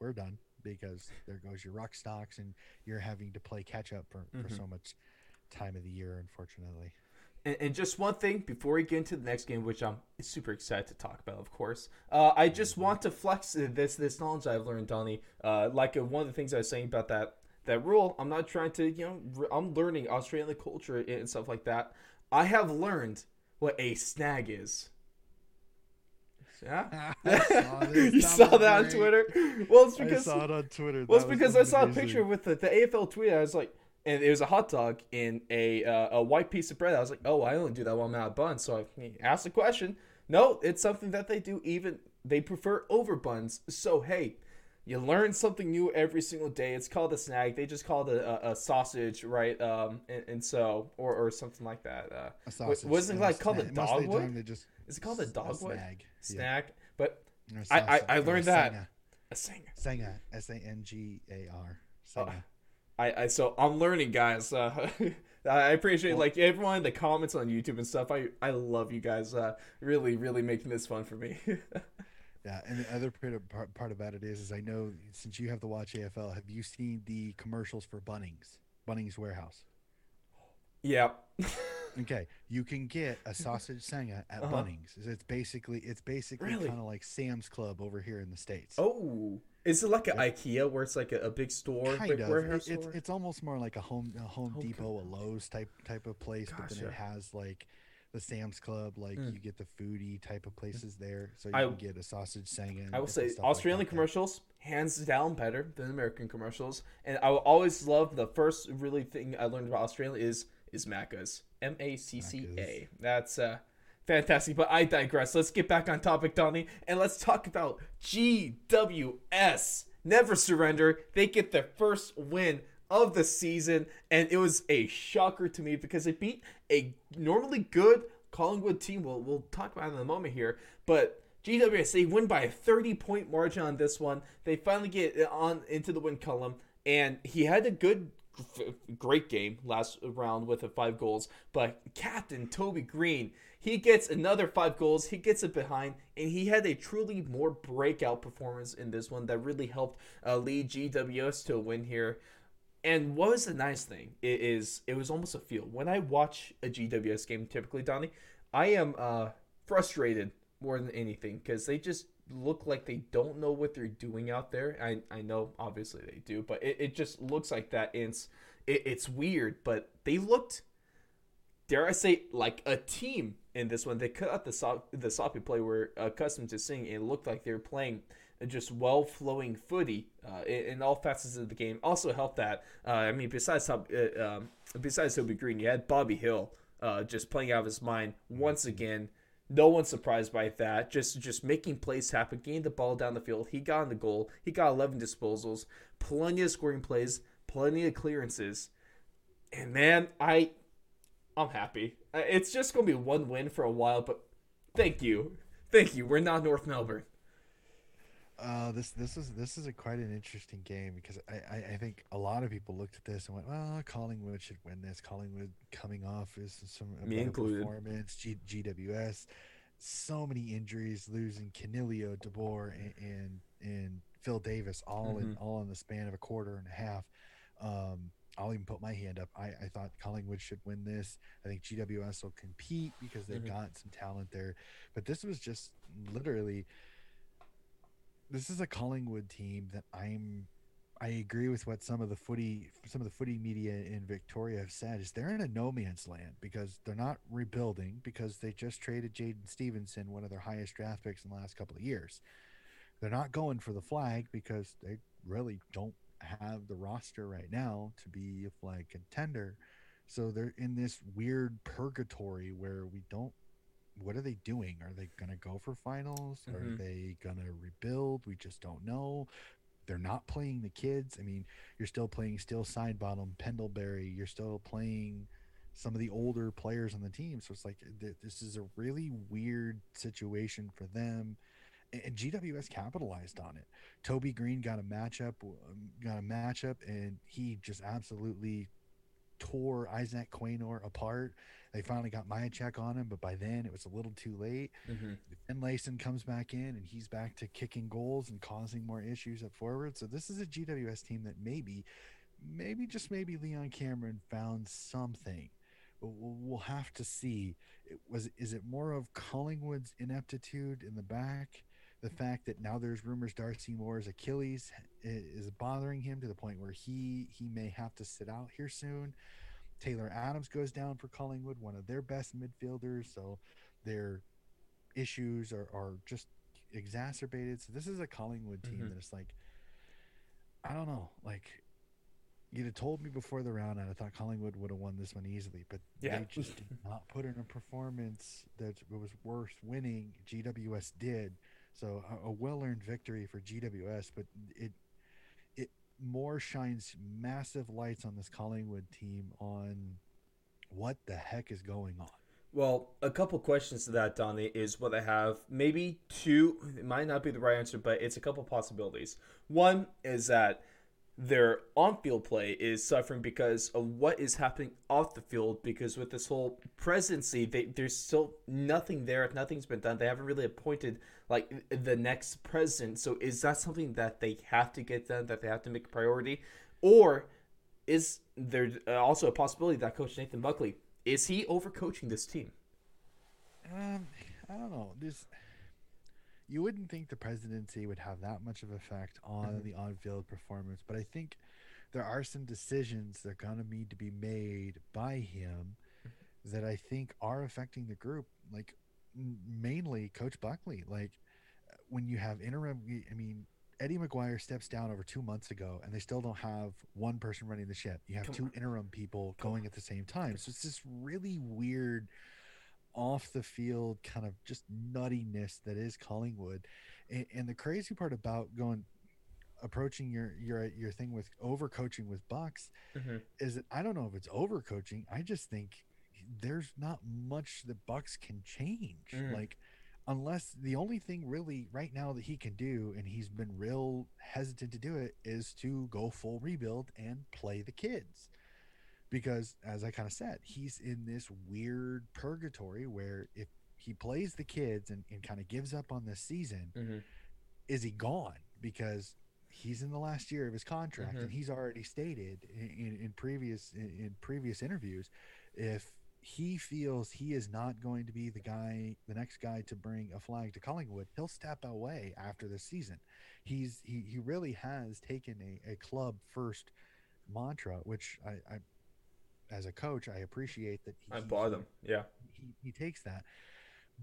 we're done because *laughs* there goes your ruck stocks and you're having to play catch up for, mm-hmm. for so much time of the year, unfortunately. And, and, just one thing before we get into the next game, which I'm super excited to talk about, of course. Uh, I just mm-hmm. want to flex this this knowledge I've learned, Donnie. Uh, like uh, one of the things I was saying about that that rule. I'm not trying to, you know, I'm learning Australian culture and stuff like that. I have learned what a snag is. Yeah, *laughs* *laughs* saw you saw that on Twitter. Well, it's because I saw it on Twitter. Well, it's because I saw a picture with the, the AFL tweet. I was like, and it was a hot dog in a uh, a white piece of bread. I was like, oh, I only do that when I'm out of buns. So I asked the question. No, it's something that they do. Even they prefer over buns. So hey, you learn something new every single day. It's called a snag. They just call it a, a sausage, right? Um, and, and, so or, or something like that. Uh, a sausage. Wasn't like called a dogwood? Just Is it called a dogwood? Snag. Snag. Yeah. But I, I, I learned that. A singer. Singer. S a n g a r. Uh, I, I so I'm learning, guys. Uh, *laughs* I appreciate well, like everyone in the comments on YouTube and stuff. I I love you guys. Uh, really, really making this fun for me. *laughs* Yeah, and the other part, part about it is, is I know since you have to watch AFL, have you seen the commercials for Bunnings, Bunnings Warehouse? Yeah. *laughs* okay, you can get a sausage sanga at uh-huh. Bunnings. It's basically it's basically really? kind of like Sam's Club over here in the states. Oh, is it like an yeah. IKEA where it's like a, a big store, kind of. It, it's it's almost more like a Home a Home Depot, a Lowe's type type of place, Gosh, but then yeah. it has like the Sam's Club, like mm. you get the foodie type of places there, so you I, can get a sausage sangin. I will say Australian like commercials hands down better than American commercials, and I will always love the first really thing I learned about Australia is is Macca's M A C C A. That's uh fantastic. But I digress. Let's get back on topic, Donnie, and let's talk about GWS. Never surrender. They get their first win of the season, and it was a shocker to me because it beat a normally good Collingwood team. We'll, we'll talk about in a moment here, but GWS they win by a 30 point margin on this one. They finally get on into the win column, and he had a good great game last round with the five goals. But Captain Toby Greene, he gets another five goals. He gets it behind, and he had a truly more breakout performance in this one that really helped uh, lead GWS to a win here. And what was the nice thing it is it was almost a feel when I watch a GWS game typically, Donnie, I am uh, frustrated more than anything because they just look like they don't know what they're doing out there. I, I know obviously they do, but it, it just looks like that. It's it, it's weird, but they looked, dare I say, like a team in this one. They cut out the sop, the sloppy play we're accustomed to seeing. It looked like they were playing just well flowing footy uh, in, in, all facets of the game. Also helped that. Uh, I mean, besides uh, um, besides Toby Greene, you had Bobby Hill uh, just playing out of his mind once again. No one's surprised by that. Just just making plays happen, getting the ball down the field. He got in the goal. He got 11 disposals, plenty of scoring plays, plenty of clearances. And man, I I'm happy. Uh, it's just going to be one win for a while, but thank you. Thank you. We're not North Melbourne. Uh, this this is this is a quite an interesting game because I, I, I, think a lot of people looked at this and went, "Well, Collingwood should win this." Collingwood coming off is some Me included. performance. G, GWS, so many injuries, losing Coniglio, DeBoer, and, and and Phil Davis all mm-hmm. in all in the span of a quarter and a half. Um, I'll even put my hand up. I, I thought Collingwood should win this. I think GWS will compete because they've mm-hmm. got some talent there. But this was just literally this is a Collingwood team that I'm I agree with what some of the footy some of the footy media in Victoria have said is they're in a no man's land because they're not rebuilding because they just traded Jaidyn Stephenson, one of their highest draft picks in the last couple of years. They're not going for the flag because they really don't have the roster right now to be a flag contender. So they're in this weird purgatory where we don't what are they doing? Are they going to go for finals? Mm-hmm. Are they going to rebuild? We just don't know. They're not playing the kids. I mean, you're still playing Steele Sidebottom, Pendlebury. You're still playing some of the older players on the team. So it's like th- this is a really weird situation for them. And GWS capitalized on it. Toby Greene got a matchup, got a matchup, and he just absolutely tore Isaac Quaynor apart. They finally got check on him, but by then it was a little too late. Mm-hmm. And Layson comes back in and he's back to kicking goals and causing more issues up forward. So this is a GWS team that maybe, maybe just maybe Leon Cameron found something. But we'll have to see. It was is it more of Collingwood's ineptitude in the back? The fact that now there's rumors Darcy Moore's Achilles is bothering him to the point where he he may have to sit out here soon Taylor Adams goes down for Collingwood, one of their best midfielders. So their issues are, are just exacerbated. So this is a Collingwood team mm-hmm. that is like, I don't know, like you'd have told me before the round, and I thought Collingwood would have won this one easily, but yeah. they just did not put in a performance that was worth winning. GWS did. So a, a well-earned victory for GWS, but it it more shines massive lights on this Collingwood team on what the heck is going on. Well, a couple questions to that, Donnie, is what I have. Maybe two, it might not be the right answer, but it's a couple possibilities. One is that their on-field play is suffering because of what is happening off the field. Because with this whole presidency, they, there's still nothing there. If nothing's been done. They haven't really appointed like the next president. So is that something that they have to get done? That they have to make a priority, or is there also a possibility that Coach Nathan Buckley is he overcoaching this team? Um, I don't know. This you wouldn't think the presidency would have that much of effect on mm-hmm. the on-field performance, but I think there are some decisions that are going to need to be made by him mm-hmm. that I think are affecting the group. Like mainly Coach Buckley. Like when you have interim, I mean, Eddie McGuire steps down over two months ago, and they still don't have one person running the ship. You have Come two on. interim people Come going on. at the same time. So it's this really weird off the field kind of just nuttiness that is Collingwood. And, and the crazy part about going approaching your your your thing with overcoaching with Bucks mm-hmm. is that I don't know if it's overcoaching. I just think there's not much the Bucks can change. Mm. Like unless the only thing really right now that he can do, and he's been real hesitant to do it, is to go full rebuild and play the kids. Because as I kind of said, he's in this weird purgatory where if he plays the kids and, and kind of gives up on this season, Mhm. is he gone? Because he's in the last year of his contract, Mhm. and he's already stated in, in, in previous in, in previous interviews, if he feels he is not going to be the guy, the next guy to bring a flag to Collingwood, he'll step away after this season. He's he he really has taken a, a club first mantra, which I, I as a coach I appreciate that he, I bought them. Yeah. he, he takes that.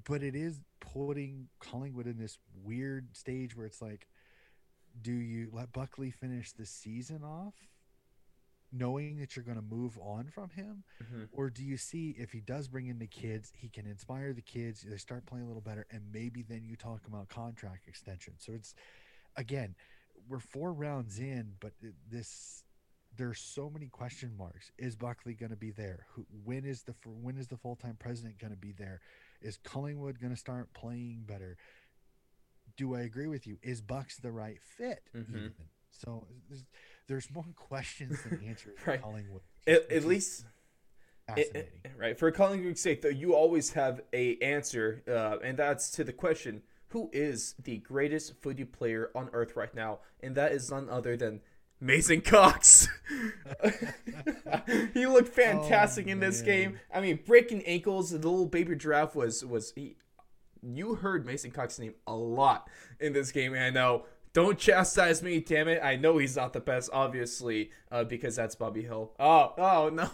But it is putting Collingwood in this weird stage where it's like, do you let Buckley finish the season off, knowing that you're going to move on from him? Mhm. Or do you see if he does bring in the kids, he can inspire the kids, they start playing a little better, and maybe then you talk about contract extension. So it's, again, we're four rounds in, but this there's so many question marks. Is Buckley going to be there? Who, when is the when is the full time president going to be there? Is Collingwood going to start playing better? Do I agree with you? Is Bucks the right fit? Mhm. Even? So there's, more questions than answers. *laughs* Right. Collingwood, At, at least It- it- fascinating. right for Collingwood's sake, though, you always have a answer, uh, and that's to the question: Who is the greatest footy player on earth right now? And that is none other than Mason Cox. *laughs* he looked *laughs* fantastic Oh, in this game. I mean, breaking ankles. The little baby giraffe was was he. You heard Mason Cox's name a lot in this game, and I know. Don't chastise me, damn it. I know he's not the best, obviously, uh, because that's Bobby Hill. Oh, oh no.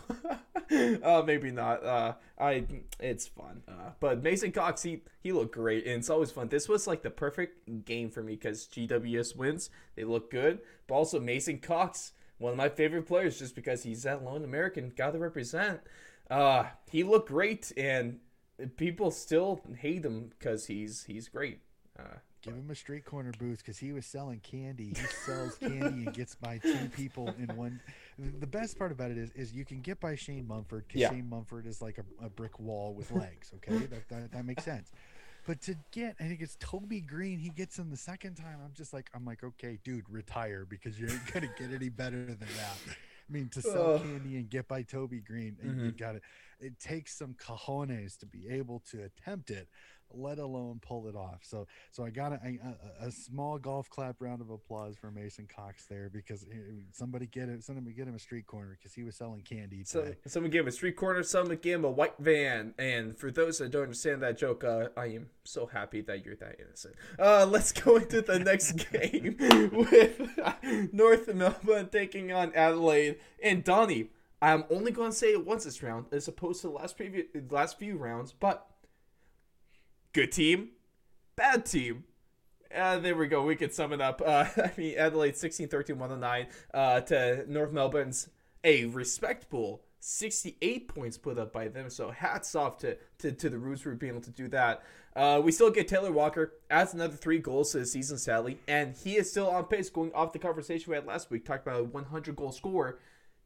uh, *laughs* maybe not. Uh, I. It's fun. Uh, but Mason Cox, he he looked great, and it's always fun. This was like the perfect game for me because GWS wins. They look good, but also Mason Cox, one of my favorite players, just because he's that lone American, got to represent. Uh, he looked great, and people still hate him because he's he's great. Uh, Give him a street corner booth because he was selling candy. He sells candy and gets by two *laughs* people in one. The best part about it is, is you can get by Shane Mumford because Yeah. Shane Mumford is like a, a brick wall with legs. Okay, that, that that makes sense. But to get, I think it's Toby Greene. He gets him the second time. I'm just like, I'm like, okay, dude, retire because you ain't gonna *laughs* get any better than that. I mean, to sell Ugh. candy and get by Toby Greene, and you mm-hmm. got to It takes some cojones to be able to attempt it, let alone pull it off. So, so I got a, a, a small golf clap round of applause for Mason Cox there because he- somebody get it, somebody get him a street corner because he was selling candy So someone gave him a street corner, someone gave him a white van, and for those that don't understand that joke, uh, I am so happy that you're that innocent. Uh, let's go into the next *laughs* game with North Melbourne taking on Adelaide and Donnie. I'm only going to say it once this round, as opposed to the last previous last few rounds, but good team, bad team. Uh, there we go. We could sum it up. Uh, *laughs* I mean, Adelaide 16 13 109 uh, to North Melbourne's a respectable 68 points put up by them. So hats off to, to, to the Roos for being able to do that. Uh, we still get Taylor Walker adds another three goals to the season, sadly, and he is still on pace going off the conversation we had last week, talking about a 100 goal scorer.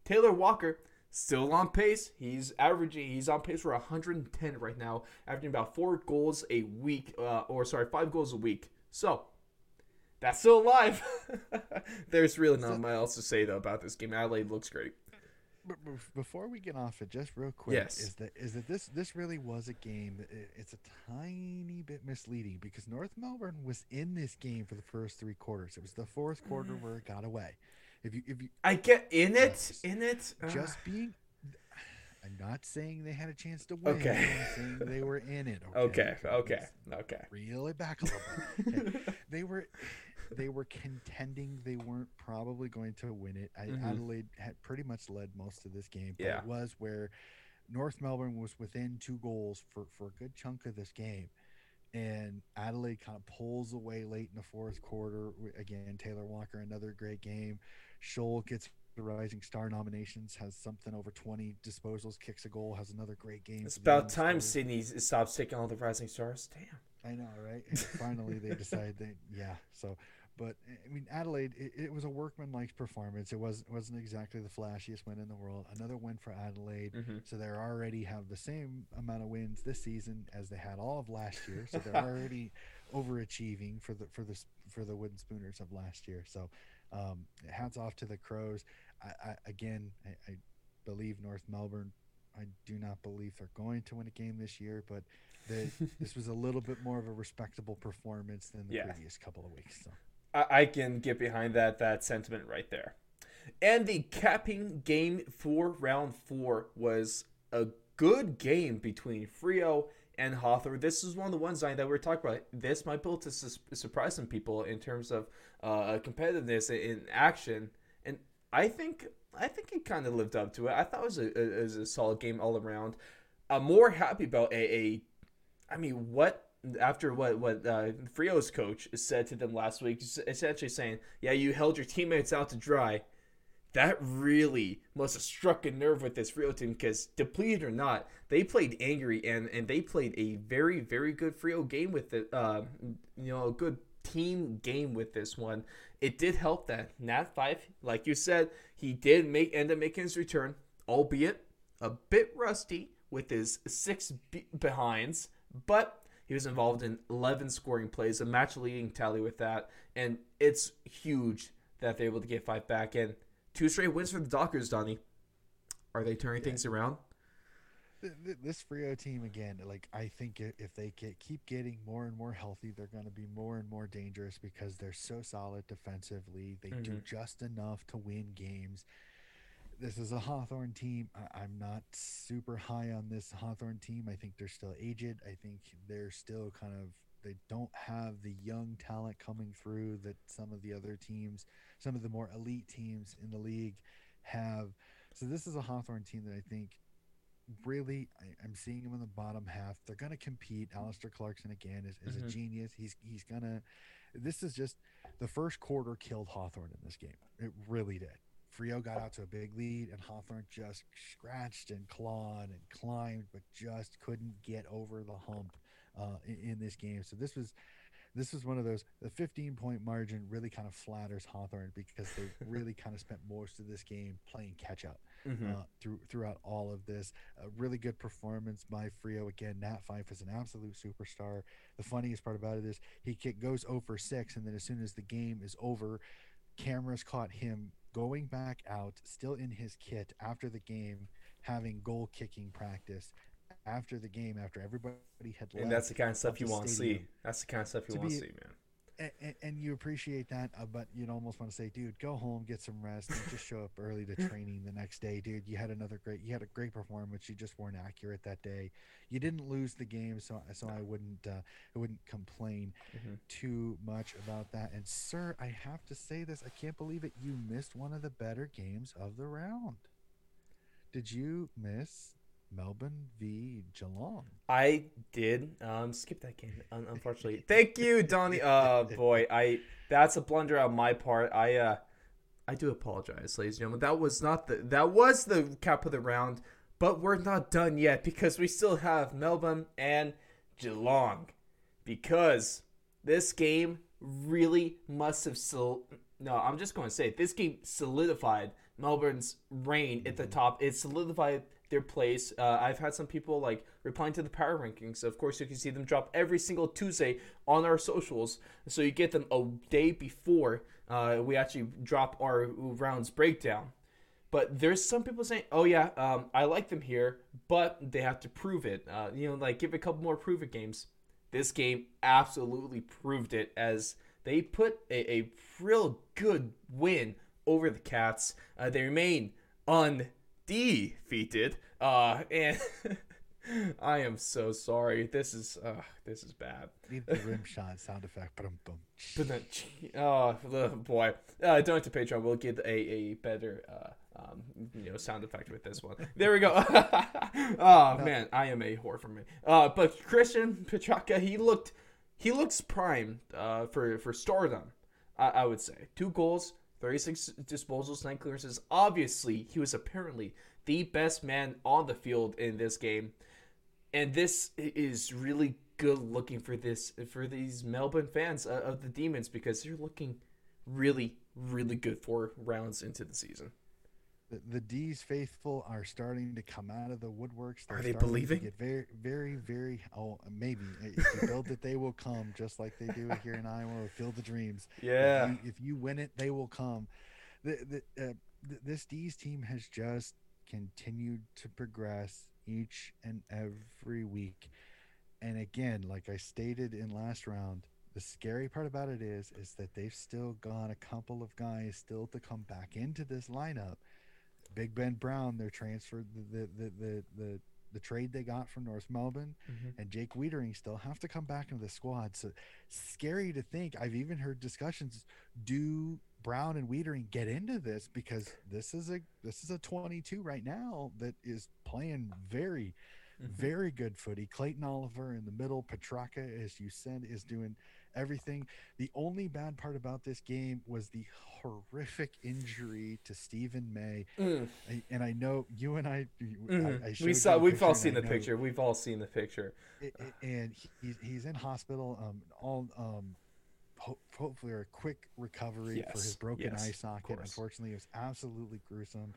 Taylor Walker still on pace. He's averaging. He's on pace for 110 right now, averaging about four goals a week, uh, or sorry, five goals a week. So that's still alive. *laughs* There's really not much else to say though about this game. Adelaide looks great. But before we get off it, just real quick, Yes. is that is that this this really was a game it's a tiny bit misleading because North Melbourne was in this game for the first three quarters. It was the fourth quarter Mm. where it got away. If you if you I get in it, Yes. in it. uh, just being, I'm not saying they had a chance to win. Okay. I'm saying they were in it. okay, Okay. okay, okay. Reel it back a little bit. Okay. *laughs* they were they were contending they weren't probably going to win it I, Mhm. adelaide had pretty much led most of this game but Yeah. it was where north melbourne was within two goals for, for a good chunk of this game and adelaide kind of pulls away late in the fourth quarter again taylor walker another great game Sholl gets the rising star nominations has something over 20 disposals kicks a goal has another great game It's about time. Sydney stops taking all the rising stars. Damn. I know, right? And *laughs* finally, they decide that, yeah. So, but I mean, Adelaide, it, it was a workmanlike performance. It was wasn't exactly the flashiest win in the world. Another win for Adelaide, Mm-hmm. so they already have the same amount of wins this season as they had all of last year. So they're *laughs* already overachieving for the for the for the wooden spooners of last year. So, um, hats off to the Crows. I, I again, I, I believe North Melbourne. I do not believe they're going to win a game this year, but the, *laughs* this was a little bit more of a respectable performance than the Yeah. previous couple of weeks. So. I, I can get behind that that sentiment right there. And the capping game for round four was a good game between Freo and Hawthorn. This is one of the ones that we are talking about. This might be able to sus- surprise some people in terms of uh, competitiveness in action, and I think I think it kind of lived up to it. I thought it was a, a, it was a solid game all around. I'm more happy about a, a I mean, what after what what uh, Freo's coach said to them last week, essentially saying, "Yeah, you held your teammates out to dry." That really must have struck a nerve with this Freo team because, depleted or not, they played angry and and they played a very very good Freo game with it. Uh, you know, a good team game with this one. It did help that Nat Fyfe, like you said, he did make end up making his return, albeit a bit rusty with his six be- behinds, but he was involved in 11 scoring plays, a match leading tally with that, and it's huge that they're able to get Fyfe back. And two straight wins for the Dockers, Donnie. Are they turning things around? Th- th- This Freo team again, like I think if they get, keep getting more and more healthy, they're going to be more and more dangerous because they're so solid defensively. They do Mhm. just enough to win games. This is a Hawthorn team. I- I'm not super high on this Hawthorn team. I think they're still aged. I think they're still kind of they don't have the young talent coming through that some of the other teams, some of the more elite teams in the league have. So this is a Hawthorn team that I think really I, I'm seeing them in the bottom half. They're gonna compete. Alastair Clarkson again is, is Mhm. a genius. He's he's gonna this is just the first quarter killed Hawthorn in this game. It really did. Freo got out to a big lead and Hawthorne just scratched and clawed and climbed, but just couldn't get over the hump uh, in, in this game. So this was this was one of those the 15 point margin really kind of flatters Hawthorn because they really kind of spent most of this game playing catch up Mm-hmm. uh, through throughout all of this. A really good performance by Freo again. Nat Fyfe is an absolute superstar. The funniest part about it is he kick, goes over six, and then as soon as the game is over, cameras caught him going back out, still in his kit after the game, having goal kicking practice. After the game, after everybody had left, And that's the kind of stuff you want to see. That's the kind of stuff you want to see, man. and, and you appreciate that, uh, but you'd almost want to say, dude, go home, get some rest, and just show up early to *laughs* training the next day, dude. You had another great, you had a great performance. You just weren't accurate that day. You didn't lose the game, so so I wouldn't uh, I wouldn't complain Mhm. too much about that. And sir, I have to say this, I can't believe it. You missed one of the better games of the round. Did you miss Melbourne v Geelong? I did um, skip that game, unfortunately. Thank you, Donnie. *laughs* Oh boy, I that's a blunder on my part. I uh, I do apologize, ladies and gentlemen. That was not the that was the cap of the round, but we're not done yet because we still have Melbourne and Geelong. Because this game really must have sol- no, I'm just going to say this game solidified Melbourne's reign at the top. It solidified their place. Uh, I've had some people like replying to the power rankings. Of course, you can see them drop every single Tuesday on our socials, so you get them a day before uh, we actually drop our rounds breakdown. But there's some people saying, "Oh yeah, um, I like them here, but they have to prove it. Uh, you know, like give a couple more prove it games." This game absolutely proved it as they put a, a real good win over the Cats. Uh, they remain undefeated, uh, and *laughs* I am so sorry. This is uh, this is bad. Need the rim shot sound effect. Boom, boom. But then, oh boy, uh, donate to Patreon. We'll get a, a better uh, um, you know sound effect with this one. There we go. *laughs* oh man, I am a whore for me. Uh, but Christian Petracca, he looked he looks primed uh, for for stardom. I, I would say two goals, thirty six disposals, nine clearances. Obviously, he was apparently the best man on the field in this game and this is really good looking for this for these Melbourne fans uh, of the Demons because they're looking really, really good four rounds into the season. The, the D's faithful are starting to come out of the woodworks. They're are they believing? To get very, very, very. Oh, maybe if you build it, they will come, just like they do here in Iowa. Field the dreams. Yeah. If you, if you, win it, they will come. The, the, uh, this D's team has just continued to progress each and every week. And again, like I stated in last round, the scary part about it is is that they've still got a couple of guys still to come back into this lineup. Big Ben Brown, they're transferred the the the the, the, the trade they got from North Melbourne mm-hmm. and Jake Wiedering still have to come back into the squad. So scary to think. I've even heard discussions do Brown and Wiedering get into this because this is a this is a 22 right now that is playing very mm-hmm. very good footy. Clayton Oliver in the middle, Petracca as you said is doing everything. The only bad part about this game was the horrific injury to Steven May. Mm. I, and I know you and I, mm-hmm. I, I we saw, we've all seen the picture. We've all seen the picture. It, it, and he, he's in hospital. Um, all um, ho- hopefully a quick recovery yes. for his broken yes, eye socket. Unfortunately, it was absolutely gruesome.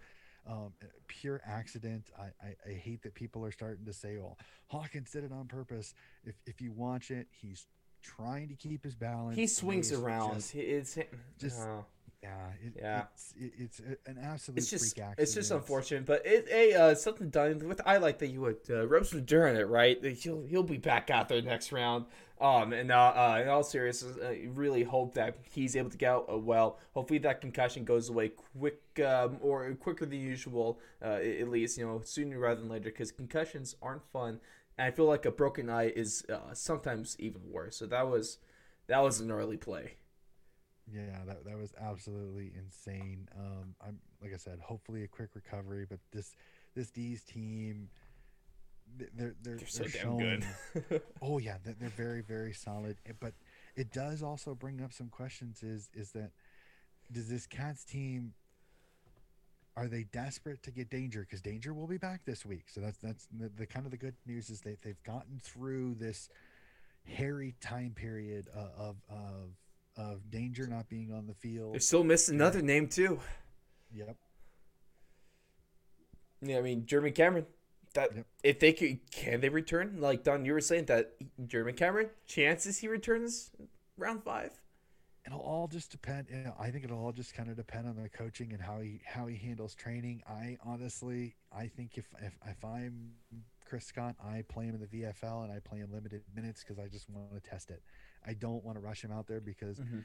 Um, pure accident. I, I, I, hate that people are starting to say, "Well, Hawkins did it on purpose." If if you watch it, he's trying to keep his balance. He swings around. Just, it's just oh. Yeah, it, yeah. It's, it, it's an absolute it's just, freak accident. It's just unfortunate, but it a uh, something done with. I like that you would uh, Ropes was during it, right? He'll he'll be back out there next round. Um, and uh, uh, in all seriousness, I really hope that he's able to get out uh, well. Hopefully, that concussion goes away quick um, or quicker than usual, uh, at least you know sooner rather than later, because concussions aren't fun. And I feel like a broken eye is uh, sometimes even worse. So that was that was an early play. Yeah, that that was absolutely insane. Um, I'm like I said, hopefully a quick recovery, but this this D's team, they're they're, they're, they're so showing, good. *laughs* oh yeah, they're, they're very very solid. Eh, but it does also bring up some questions. Is is that does this Cats team are they desperate to get Danger? Because Danger will be back this week. So that's that's the, the kind of the good news is that they've gotten through this hairy time period uh, of of of Danger not being on the field. They're still missing another name too. Yep. Yeah, I mean Jeremy Cameron. That yep. if they could, can they return? Like Don, you were saying that Jeremy Cameron chances he returns round five it'll all just depend. You know, I think it'll all just kind of depend on the coaching and how he how he handles training. I honestly, I think if if, if I'm Chris Scott, I play him in the VFL and I play him limited minutes because I just want to test it. I don't want to rush him out there because. Mm-hmm.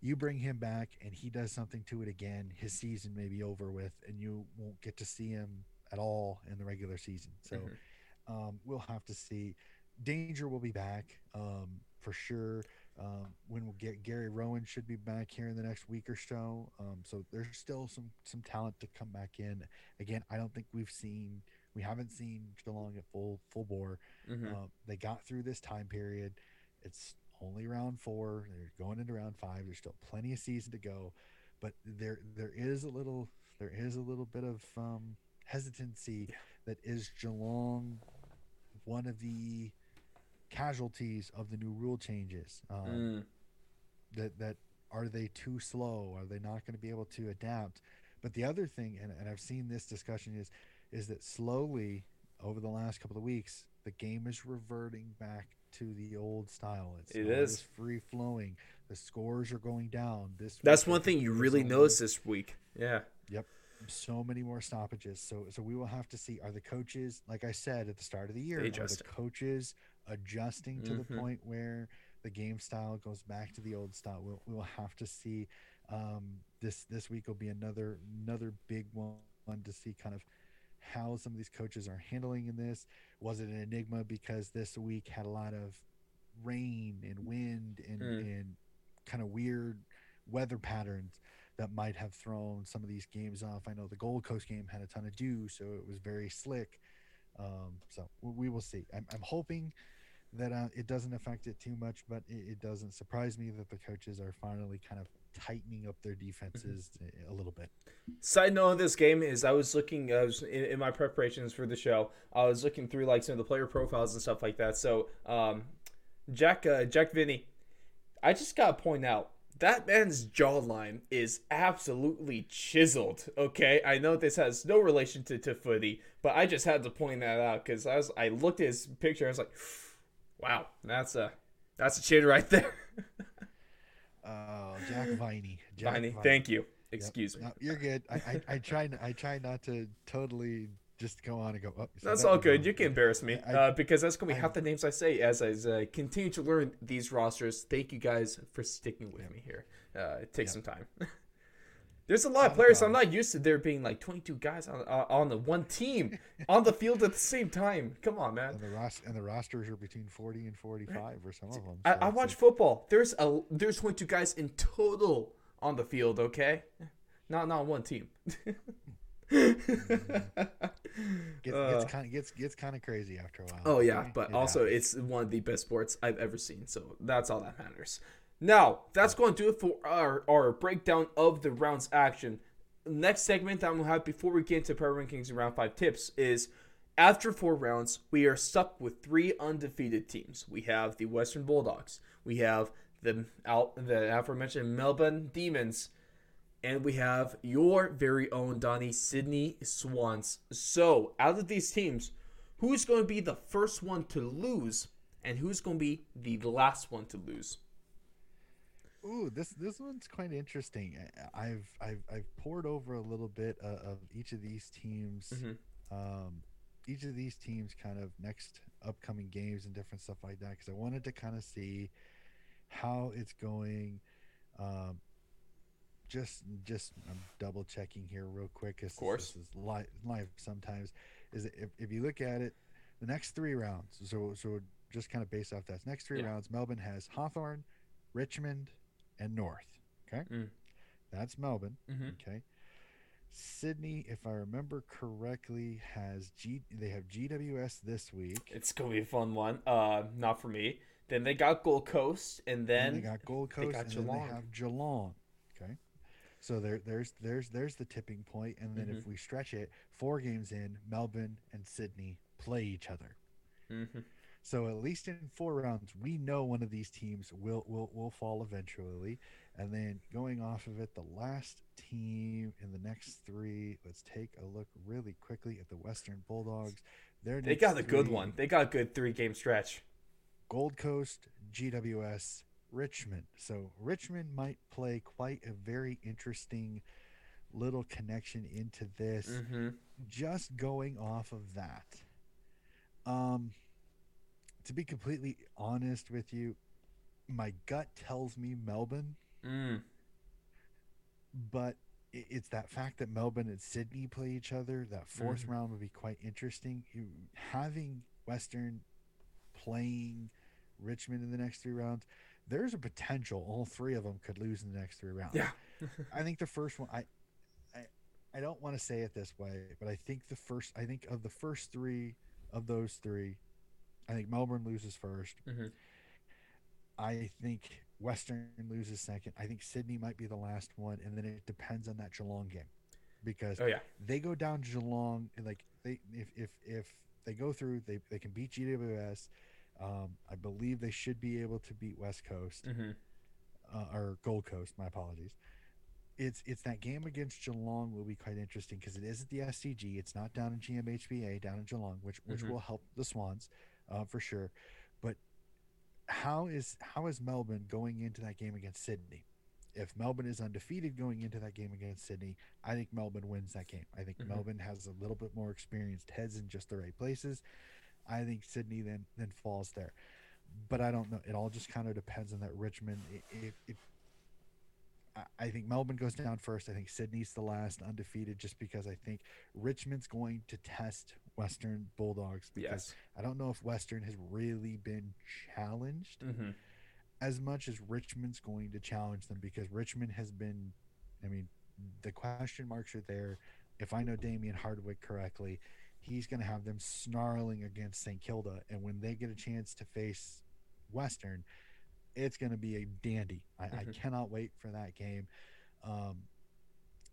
You bring him back and he does something to it again, his season may be over with, and you won't get to see him at all in the regular season. So mm-hmm. um, we'll have to see. Danger will be back um, for sure. Um, when we'll get Gary Rohan should be back here in the next week or so. Um, so there's still some some talent to come back in. Again, I don't think we've seen we haven't seen Geelong at full full bore. Mm-hmm. Uh, they got through this time period. It's only round four. They're going into round five. There's still plenty of season to go, but there there is a little there is a little bit of um, hesitancy that is Geelong one of the casualties of the new rule changes. Um, mm. That that are they too slow? Are they not going to be able to adapt? But the other thing, and, and I've seen this discussion is is that slowly over the last couple of weeks, the game is reverting back to the old style. It's it is free flowing. The scores are going down. This that's one thing you really noticed this week. Yeah. Yep. So many more stoppages. So so we will have to see. Are the coaches, like I said at the start of the year, are the coaches adjusting to mm-hmm. the point where the game style goes back to the old style. We'll we'll have to see. Um, this this week will be another another big one to see kind of how some of these coaches are handling in this. Was it an enigma because this week had a lot of rain and wind and, mm. and kind of weird weather patterns that might have thrown some of these games off. I know the Gold Coast game had a ton of dew, so it was very slick. Um, so we will see. I'm, I'm hoping that uh, it doesn't affect it too much, but it, it, doesn't surprise me that the coaches are finally kind of tightening up their defenses a little bit. Side note of this game is I was looking I was in, in, my preparations for the show. I was looking through like some of the player profiles and stuff like that. So um, Jack uh, Jack Vinny, I just gotta point out that man's jawline is absolutely chiseled. Okay, I know this has no relation to, to footy, but I just had to point that out because I was I looked at his picture. I was like, wow, that's a that's a chin right there. *laughs* Oh, Jack Viney. Jack Viney, thank you. Excuse Yep. me. No, you're good. I, I, I try I try not to totally just go on and go. Oh, That's that all good. wrong." You can embarrass me I- uh, because that's gonna be half the names I say as I uh, continue to learn these rosters. Thank you guys for sticking with me here. Uh, it takes some time. *laughs* There's a lot of a players. I'm not used to there being like 22 guys on uh, on the one team *laughs* on the field at the same time. Come on, man. And the ros- and the rosters are between 40 and 45 for some of them. I, so I it's watch like- football. There's a there's 22 guys in total on the field. Okay, not not one team. Gets, Uh, gets kind of gets gets *laughs* kind of crazy after a while. Oh yeah, but It also happens. it's one of the best sports I've ever seen. So that's all that matters. Now that's going to do it for our our breakdown of the rounds action. Next segment that gonna have before we get into power rankings and round five tips is after four rounds we are stuck with three undefeated teams. We have the Western Bulldogs, we have the the aforementioned Melbourne Demons, and we have your very own Donnie Sydney Swans. So, out of these teams, who's going to be the first one to lose, and who's going to be the last one to lose? Ooh, this this one's quite interesting. I've I've I've poured over a little bit uh, of each of these teams. Mhm. Um, each of these teams kind of next upcoming games and different stuff like that because I wanted to kind of see how it's going. Um, just just I'm double checking here real quick. Of course. this is live, live sometimes. Is if, if you look at it, the next three rounds. So so just kind of based off that next three Yeah. rounds, Melbourne has Hawthorn, Richmond, and North. Okay, Mm. that's Melbourne. Mm-hmm. Okay. Sydney, if I remember correctly, has G. They have GWS this week. It's going to be a fun one. Uh, not for me. Then they got Gold Coast, and Then then they got Gold they Coast, got and then they have Geelong. Okay, so there, there's, there's, there's the tipping point. point, and then Mm-hmm. if we stretch it, four games in, Melbourne and Sydney play each other. Mhm. So at least in four rounds, we know one of these teams will will will fall eventually. And then going off of it, the last team in the next three. Let's take a look really quickly at the Western Bulldogs. Their they got a good one. They got a good three game stretch. Gold Coast, GWS, Richmond. So Richmond might play quite a very interesting little connection into this. Mm-hmm. Just going off of that. Um to be completely honest with you, my gut tells me Melbourne, Mm. but it's that fact that Melbourne and Sydney play each other. That 4th Mhm. round would be quite interesting. Having Western playing Richmond in the next three rounds, there's a potential all three of them could lose in the next three rounds. Yeah. *laughs* I think the first one, I, I, I don't want to say it this way, but I think the first, I think of the first three of those three, I think Melbourne loses 1st Mhm. I think Western loses second. I think Sydney might be the last one, and then it depends on that Geelong game, because Oh yeah. they go down Geelong and like they if if if they go through, they they can beat GWS. Um, I believe they should be able to beat West Coast Mm-hmm. uh, or Gold Coast. My apologies. It's it's that game against Geelong will be quite interesting because it is at the SCG. It's not down in GMHBA down in Geelong, which which Mhm. will help the Swans uh, for sure. But how is how is Melbourne going into that game against Sydney? If Melbourne is undefeated going into that game against Sydney, I think Melbourne wins that game. I think Mhm. Melbourne has a little bit more experienced heads in just the right places. I think Sydney then then falls there but I don't know. It all just kind of depends on that Richmond. i- If, if I- think Melbourne goes down first, I think Sydney's the last undefeated, just because I think Richmond's going to test Western Bulldogs. Because Yes. I don't know if Western has really been challenged Mm-hmm. as much as Richmond's going to challenge them because Richmond has been, I mean, the question marks are there. If I know Damien Hardwick correctly, he's going to have them snarling against St. Kilda. And when they get a chance to face Western, it's going to be a dandy. I, I Mhm. cannot wait for that game. Um,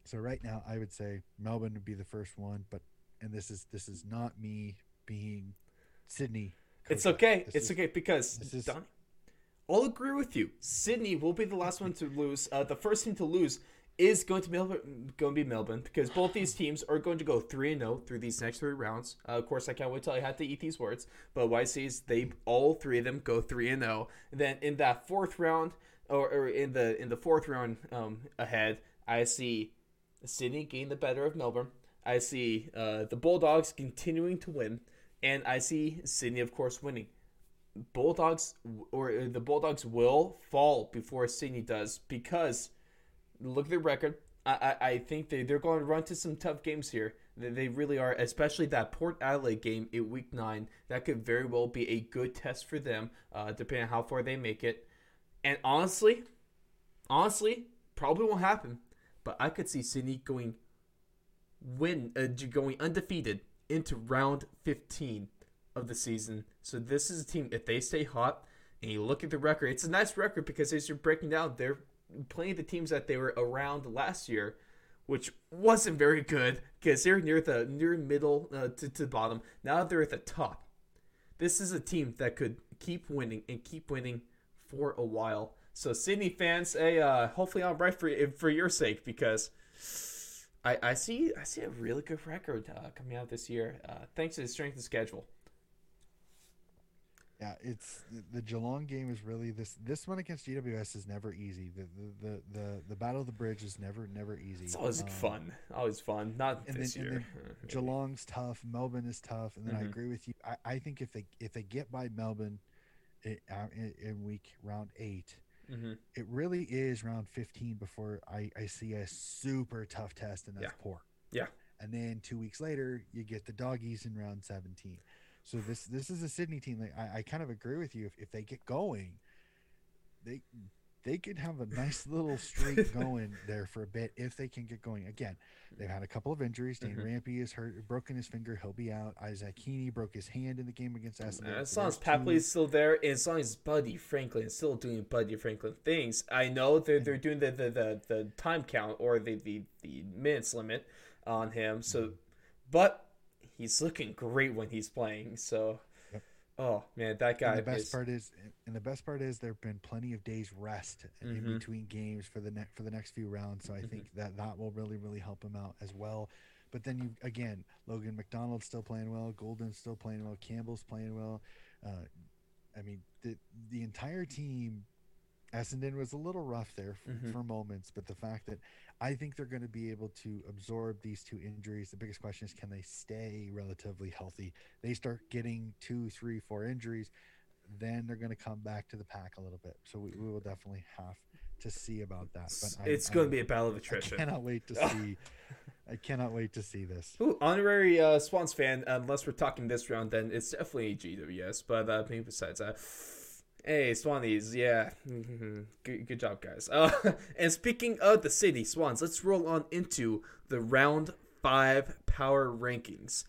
so right now, I would say Melbourne would be the first one, but and this is this is not me being Sydney. It's okay. This it's is- okay because is- Donnie, I'll agree with you. Sydney will be the last one to lose. Uh, the first team to lose is going to be Melbourne, going to be Melbourne because both these teams are going to go three and zero through these next three rounds. Uh, of course, I can't wait till I have to eat these words. But YC's they all three of them go three and zero. Then in that fourth round, or, or in the in the fourth round um, ahead, I see Sydney gain the better of Melbourne. I see uh, the Bulldogs continuing to win, and I see Sydney, of course, winning. Bulldogs or the Bulldogs will fall before Sydney does because look at their record. I, I, I think they, they're going to run to some tough games here. They, they really are, especially that Port Adelaide game in week nine. That could very well be a good test for them, uh, depending on how far they make it. And honestly, honestly, probably won't happen. But I could see Sydney going win uh, going undefeated into round 15 of the season. So this is a team if they stay hot and you look at the record, it's a nice record because as you're breaking down, they're playing the teams that they were around last year, which wasn't very good because they're near the near middle uh, to to bottom. Now they're at the top. This is a team that could keep winning and keep winning for a while. So Sydney fans, hey, uh, hopefully I'm right for for your sake because I, I see I see a really good record uh, coming out this year uh, thanks to the strength of schedule. Yeah, it's the, Geelong game is really this this one against GWS is never easy. The the the the, the battle of the bridge is never never easy. It's always um, fun, always fun. Not this then, year. *laughs* Geelong's tough. Melbourne is tough, and then mm-hmm. I agree with you. I, I think if they if they get by Melbourne in, in, in week round 8 mm-hmm. it really is round fifteen before I I see a super tough test, and that's yeah. poor. Yeah. And then two weeks later, you get the doggies in round seventeen. So this this is a Sydney team. Like I, I kind of agree with you. If, if they get going, they they could have a nice little streak *laughs* going there for a bit if they can get going. Again, they've had a couple of injuries. Dane mm-hmm. Rampe is hurt, broken his finger. He'll be out. Isaac Heeney broke his hand in the game against Essendon. As long as Papley's still there, and as long as Buddy Franklin is still doing Buddy Franklin things, I know they're, they're doing the, the, the, the time count or the, the, the minutes limit on him. So, mm-hmm. but he's looking great when he's playing. So, yep. oh man, that guy. And the best is... part is, and the best part is, there've been plenty of days rest mm-hmm. in between games for the next for the next few rounds. So I mm-hmm. think that that will really really help him out as well. But then you again, Logan McDonald's still playing well, Gulden's still playing well, Campbell's playing well. Uh, I mean, the the entire team Essendon was a little rough there for, mm-hmm. for, moments, but the fact that I think they're going to be able to absorb these two injuries. The biggest question is can they stay relatively healthy? They start getting two, three, four injuries, then they're going to come back to the pack a little bit. So we, we will definitely have to see about that. But it's I, going I, to be a battle of attrition. I cannot wait to *laughs* see. I cannot wait to see this. Ooh, honorary uh, Swans fan. Unless we're talking this round, then it's definitely GWS. But uh, maybe besides that. Hey, Swannies, yeah. *laughs* good, good job, guys. Uh, *laughs* and speaking of the city, Swans, let's roll on into the round five power rankings.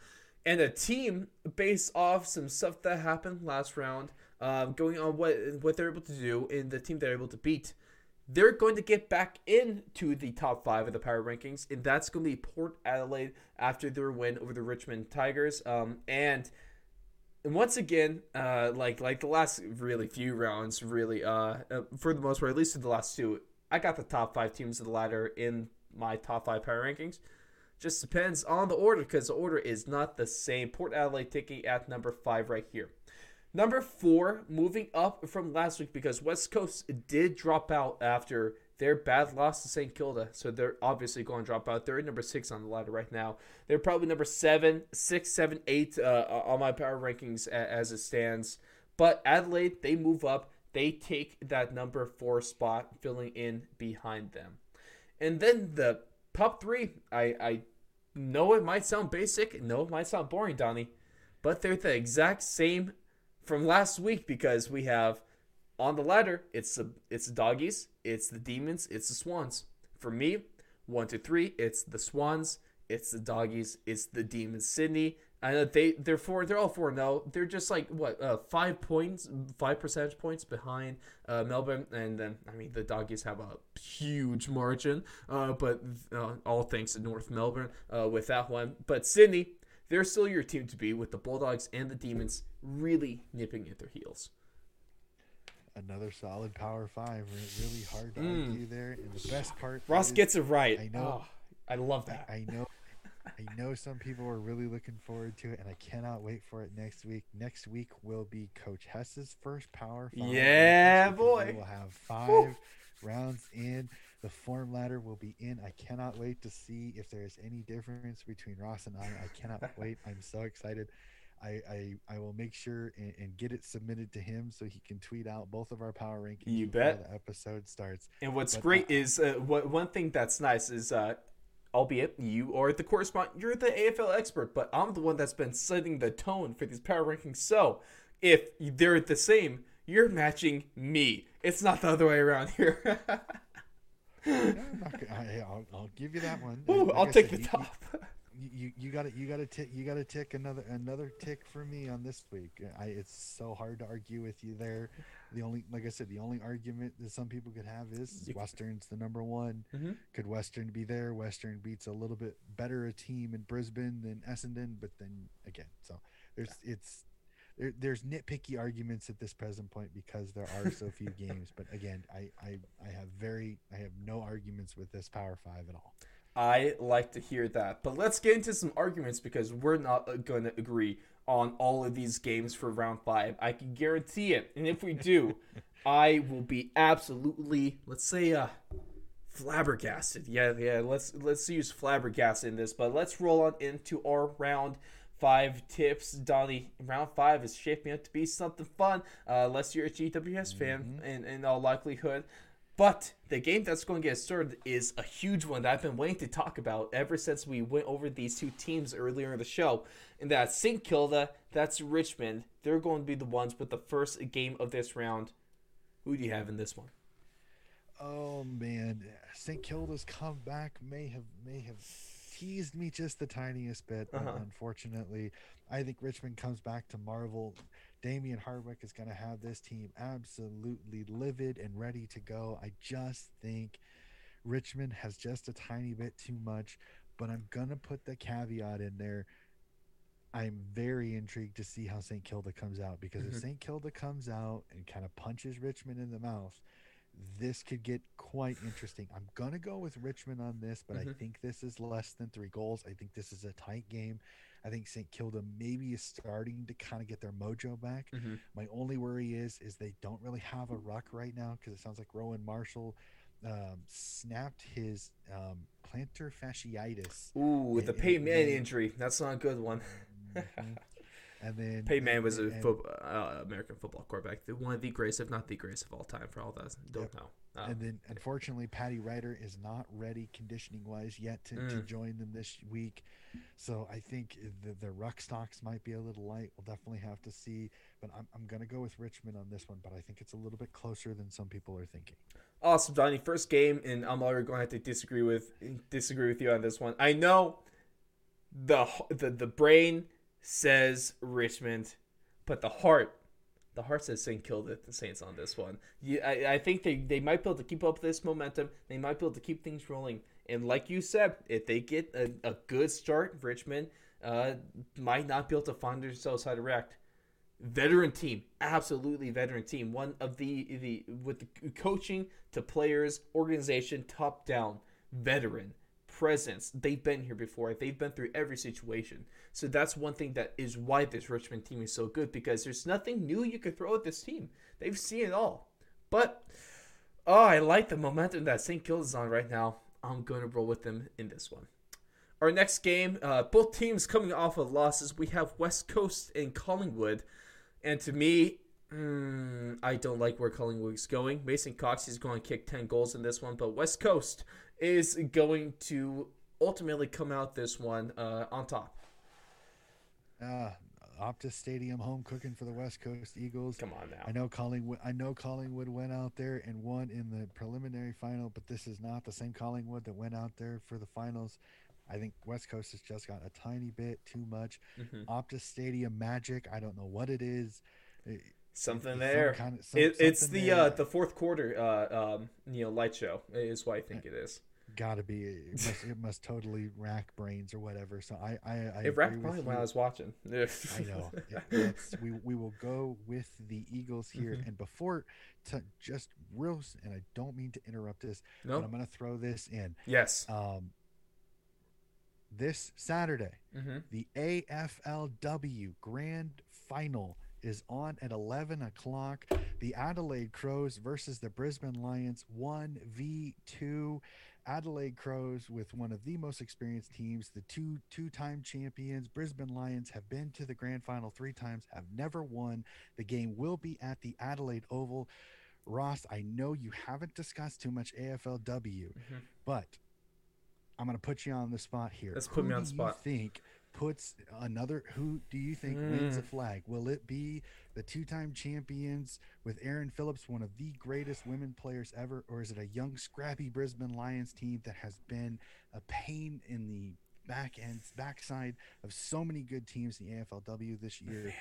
And a team based off some stuff that happened last round, um, going on what what they're able to do, and the team they're able to beat, they're going to get back into the top five of the power rankings, and that's going to be Port Adelaide after their win over the Richmond Tigers. Um, and and once again, uh, like like the last really few rounds, really, uh, uh, for the most part, at least in the last two, I got the top five teams of the ladder in my top five power rankings. Just depends on the order because the order is not the same. Port Adelaide taking at number five right here. Number four, moving up from last week because West Coast did drop out after their bad loss to St. Kilda, so they're obviously going to drop out. They're number six on the ladder right now. They're probably number seven, six, seven, eight uh, on my power rankings as it stands. But Adelaide, they move up. They take that number four spot, filling in behind them. And then the top three, I, I know it might sound basic, know it might sound boring, Donnie, but they're the exact same from last week because we have on the ladder, it's the it's the doggies, it's the demons, it's the swans. For me, one to three, it's the swans, it's the doggies, it's the demons. Sydney, I know they they're four, they're all four. now. they're just like what uh, five points, five percentage points behind uh, Melbourne, and then I mean the doggies have a huge margin, uh, but uh, all thanks to North Melbourne uh, with that one. But Sydney, they're still your team to be with the Bulldogs and the Demons really nipping at their heels. Another solid Power Five. Really hard to Mm. argue there. And the best part, Ross is, gets it right. I know. Oh, I love that. I, I know. *laughs* I know some people are really looking forward to it, and I cannot wait for it next week. Next week will be Coach Hess's first Power Five. Yeah, boy. We will have five Whew. rounds in. The form ladder will be in. I cannot wait to see if there is any difference between Ross and I. I cannot wait. I'm so excited. I, I, I will make sure and, and get it submitted to him so he can tweet out both of our power rankings You before bet. the episode starts. And what's But, great uh, is uh, what one thing that's nice is, uh, albeit you are the correspondent, you're the AFL expert, but I'm the one that's been setting the tone for these power rankings. So if they're the same, you're matching me. It's not the other way around here. *laughs* No, I'm not gonna- I, I'll, I'll give you that one. Ooh, like I'll I take said, the top. You, *laughs* you, you got to you got to tick you got to tick another another tick for me on this week. I it's so hard to argue with you there. The only like I said, the only argument that some people could have is Western's the number one. Mhm. Could Western be there? Western beats a little bit better a team in Brisbane than Essendon, but then again, so there's it's there, there's nitpicky arguments at this present point because there are so few *laughs* games. But again, I, I I have very I have no arguments with this Power Five at all. I like to hear that. But let's get into some arguments because we're not going to agree on all of these games for round five. I can guarantee it. And if we do, *laughs* I will be absolutely, let's say, uh, flabbergasted. Yeah, yeah. Let's let's use flabbergasted in this. But let's roll on into our round five tips. Donnie, round five is shaping up to be something fun. Uh, unless you're a GWS fan, in in all likelihood. But the game that's going to get started is a huge one that I've been waiting to talk about ever since we went over these two teams earlier in the show. And that's St. Kilda, that's Richmond. They're going to be the ones with the first game of this round. Who do you have in this one? Oh man, St. Kilda's comeback may have may have teased me just the tiniest bit. Uh-huh. Unfortunately, I think Richmond comes back to Marvel. Damien Hardwick is going to have this team absolutely livid and ready to go. I just think Richmond has just a tiny bit too much, but I'm going to put the caveat in there. I'm very intrigued to see how St. Kilda comes out because if St. Kilda comes out and kind of punches Richmond in the mouth, this could get quite interesting. I'm going to go with Richmond on this, but I Mhm. think this is less than three goals. I think this is a tight game. I think St. Kilda maybe is starting to kind of get their mojo back. Mhm. My only worry is is they don't really have a ruck right now because it sounds like Rowan Marshall um, snapped his um, plantar fasciitis. Ooh, And- the Manning injury. That's not a good one. Mhm. and *laughs* then Manning was a and- fo- uh, American football quarterback. The- One of the greatest, if not the greatest of all time, for all that don't Yep. know. Uh, and then unfortunately Paddy Ryder is not ready conditioning wise yet to, to Mm. join them this week. So I think the, the ruck stocks might be a little light. We'll definitely have to see. But I'm, I'm going to go with Richmond on this one, but I think it's a little bit closer than some people are thinking. Awesome, Johnny. First game, and I'm already going to have to disagree with disagree with you on this one. I know the the the brain says Richmond, but the heart, the heart says St. Kilda the Saints on this one. You, I, I think they, they might be able to keep up this momentum. They might be able to keep things rolling. And like you said, if they get a, a good start, Richmond uh, might not be able to find themselves how to react veteran team, absolutely veteran team. One of the the with the coaching to players, organization, top down, veteran presence. They've been here before. They've been through every situation. So that's one thing that is why this Richmond team is so good because there's nothing new you could throw at this team. They've seen it all. But oh, I like the momentum that St. Kilda's on right now. I'm going to roll with them in this one. Our next game, uh, both teams coming off of losses. We have West Coast and Collingwood. And to me, mm, I don't like where Collingwood's going. Mason Cox is going to kick 10 goals in this one, but West Coast is going to ultimately come out this one uh, on top. Uh, Optus Stadium home cooking for the West Coast Eagles. Come on now. I know Collingwood. I know Collingwood went out there and won in the preliminary final, but this is not the same Collingwood that went out there for the finals. I think West Coast has just got a tiny bit too much. Mhm. Optus Stadium magic. I don't know what it is. It- Something it's some there. kind of- some- It, it's something the there. uh, the fourth quarter uh, um, you know light show is what I think it is. Gotta be. It *laughs* must, it must totally rack brains or whatever. So I, I, I it racked brains while I was watching. *laughs* I know. It, we we will go with the Eagles *laughs* here, mm-hmm. and before to just real, and I don't mean to interrupt this, nope. but I'm gonna throw this in. Yes. Um. This Saturday, mm-hmm. the AFLW Grand Final is on at 11 o'clock. The Adelaide Crows versus the Brisbane Lions, 1v2. Adelaide Crows with one of the most experienced teams, the two two-time champions. Brisbane Lions have been to the grand final 3 times, have never won. The game will be at the Adelaide Oval. Ross, I know you haven't discussed too much AFLW, mm-hmm. but I'm going to put you on the spot here. Let's put Who me on the spot. think puts another who do you think mm. wins a flag will it be the two-time champions with Erin Phillips one of the greatest women players ever or is it a young scrappy Brisbane Lions team that has been a pain in the back end backside of so many good teams in the AFLW this year Man.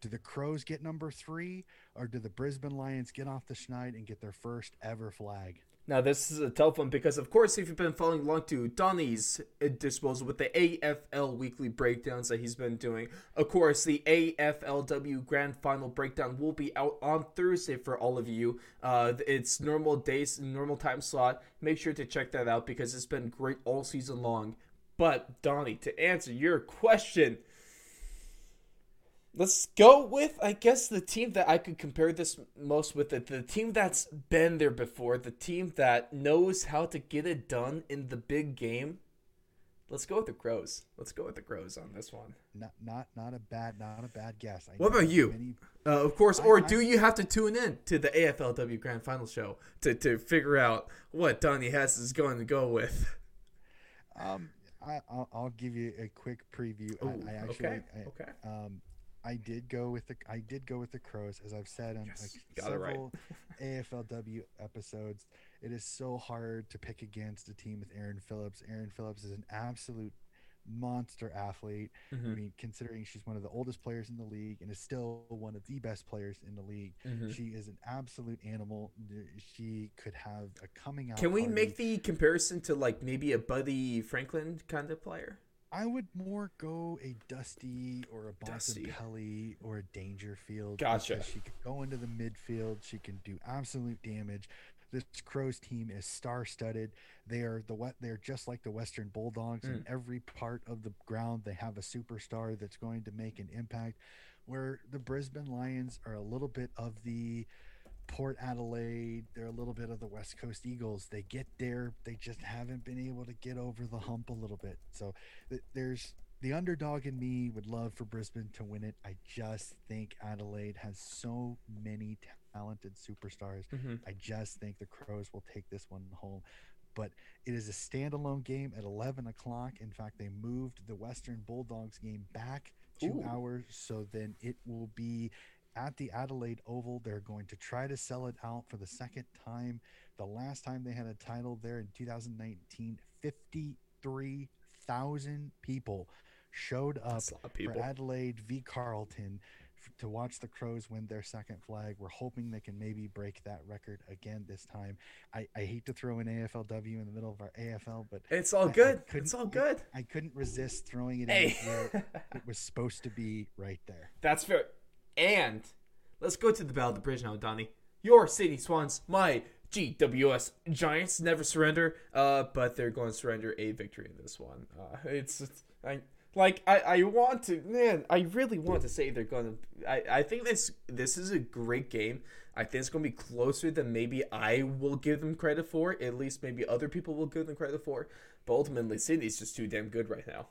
do the Crows get number 3 or do the Brisbane Lions get off the schneid and get their first ever flag now, this is a tough one because, of course, if you've been following along to Donnie's disposal with the AFL weekly breakdowns that he's been doing, of course, the AFLW Grand Final breakdown will be out on Thursday for all of you. Uh, it's normal days, normal time slot. Make sure to check that out because it's been great all season long. But, Donnie, to answer your question, let's go with I guess the team that I could compare this most with it, the team that's been there before, the team that knows how to get it done in the big game. Let's go with the Crows. Let's go with the Crows on this one. Not not not a bad not a bad guess. I what about you? Many... Uh, of course, or I, do you have to tune in to the AFLW Grand Final show to, to figure out what Donnie Hess is going to go with? Um, I I'll, I'll give you a quick preview. Ooh, I, I actually okay. I, okay. Um, I did go with the I did go with the Crows as I've said on yes, like several *laughs* right. AFLW episodes. It is so hard to pick against a team with Erin Phillips. Erin Phillips is an absolute monster athlete. Mm-hmm. I mean, considering she's one of the oldest players in the league and is still one of the best players in the league, mm-hmm. she is an absolute animal. She could have a coming out. Can we party. make the comparison to like maybe a Buddy Franklin kind of player? I would more go a Dusty or a Bontempelli or a Dangerfield. Gotcha. She can go into the midfield. She can do absolute damage. This Crows team is star-studded. They are the what they're just like the Western Bulldogs. Mm. In every part of the ground, they have a superstar that's going to make an impact. Where the Brisbane Lions are a little bit of the Port Adelaide. They're a little bit of the West Coast Eagles. They get there, they just haven't been able to get over the hump a little bit. So th- there's the underdog in me would love for Brisbane to win it. I just think Adelaide has so many talented superstars. Mm-hmm. I just think the Crows will take this one home. But it is a standalone game at 11 o'clock. In fact, they moved the Western Bulldogs game back two Ooh. hours. So then it will be at the Adelaide Oval. They're going to try to sell it out for the second time. The last time they had a title there in 2019, 53,000 people showed up people. for Adelaide v Carlton to watch the Crows win their second flag. We're hoping they can maybe break that record again this time. I, I hate to throw an AFLW in the middle of our AFL, but it's all good. it's all good. I, I couldn't resist throwing it hey. in where *laughs* it was supposed to be right there. That's fair. And let's go to the Battle of the Bridge now, Donnie. Your Sydney Swans, my GWS Giants never surrender, uh, but they're going to surrender a victory in this one. Uh, it's, it's I, like I, I want to man, I really want to say they're to. I, I think this this is a great game. I think it's to be closer than maybe I will give them credit for. At least maybe other people will give them credit for. But ultimately, Sydney's just too damn good right now.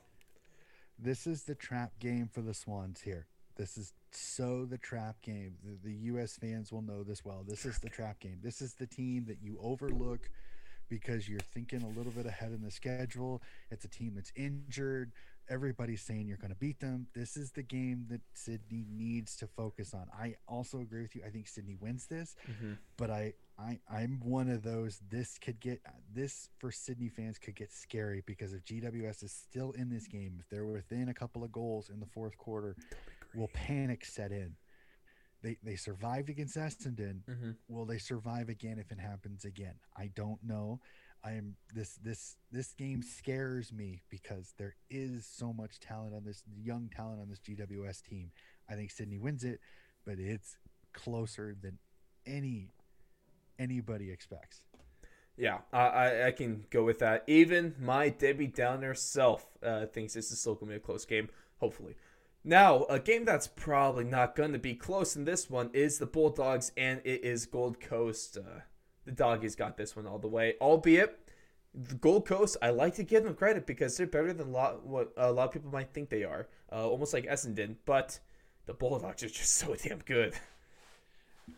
This is the trap game for the Swans here. This is so the trap game. The, the U.S. fans will know this well. This is the trap game. This is the team that you overlook because you're thinking a little bit ahead in the schedule. It's a team that's injured. Everybody's saying you're going to beat them. This is the game that Sydney needs to focus on. I also agree with you. I think Sydney wins this, mm-hmm. but I, I, I'm one of those. This could get this for Sydney fans could get scary because if GWS is still in this game, if they're within a couple of goals in the fourth quarter, will panic set in. They, they survived against Essendon. Mm-hmm. Will they survive again if it happens again? I don't know. I'm this this this game scares me because there is so much talent on this young talent on this GWS team. I think Sydney wins it, but it's closer than any anybody expects. Yeah, I, I can go with that. Even my Debbie Downer self uh, thinks this is still going to be a close game, hopefully. Now, a game that's probably not going to be close in this one is the Bulldogs, and it is Gold Coast. Uh, the Doggies got this one all the way, albeit the Gold Coast. I like to give them credit because they're better than a lot what a lot of people might think they are, uh, almost like Essendon. But the Bulldogs are just *laughs* so damn good.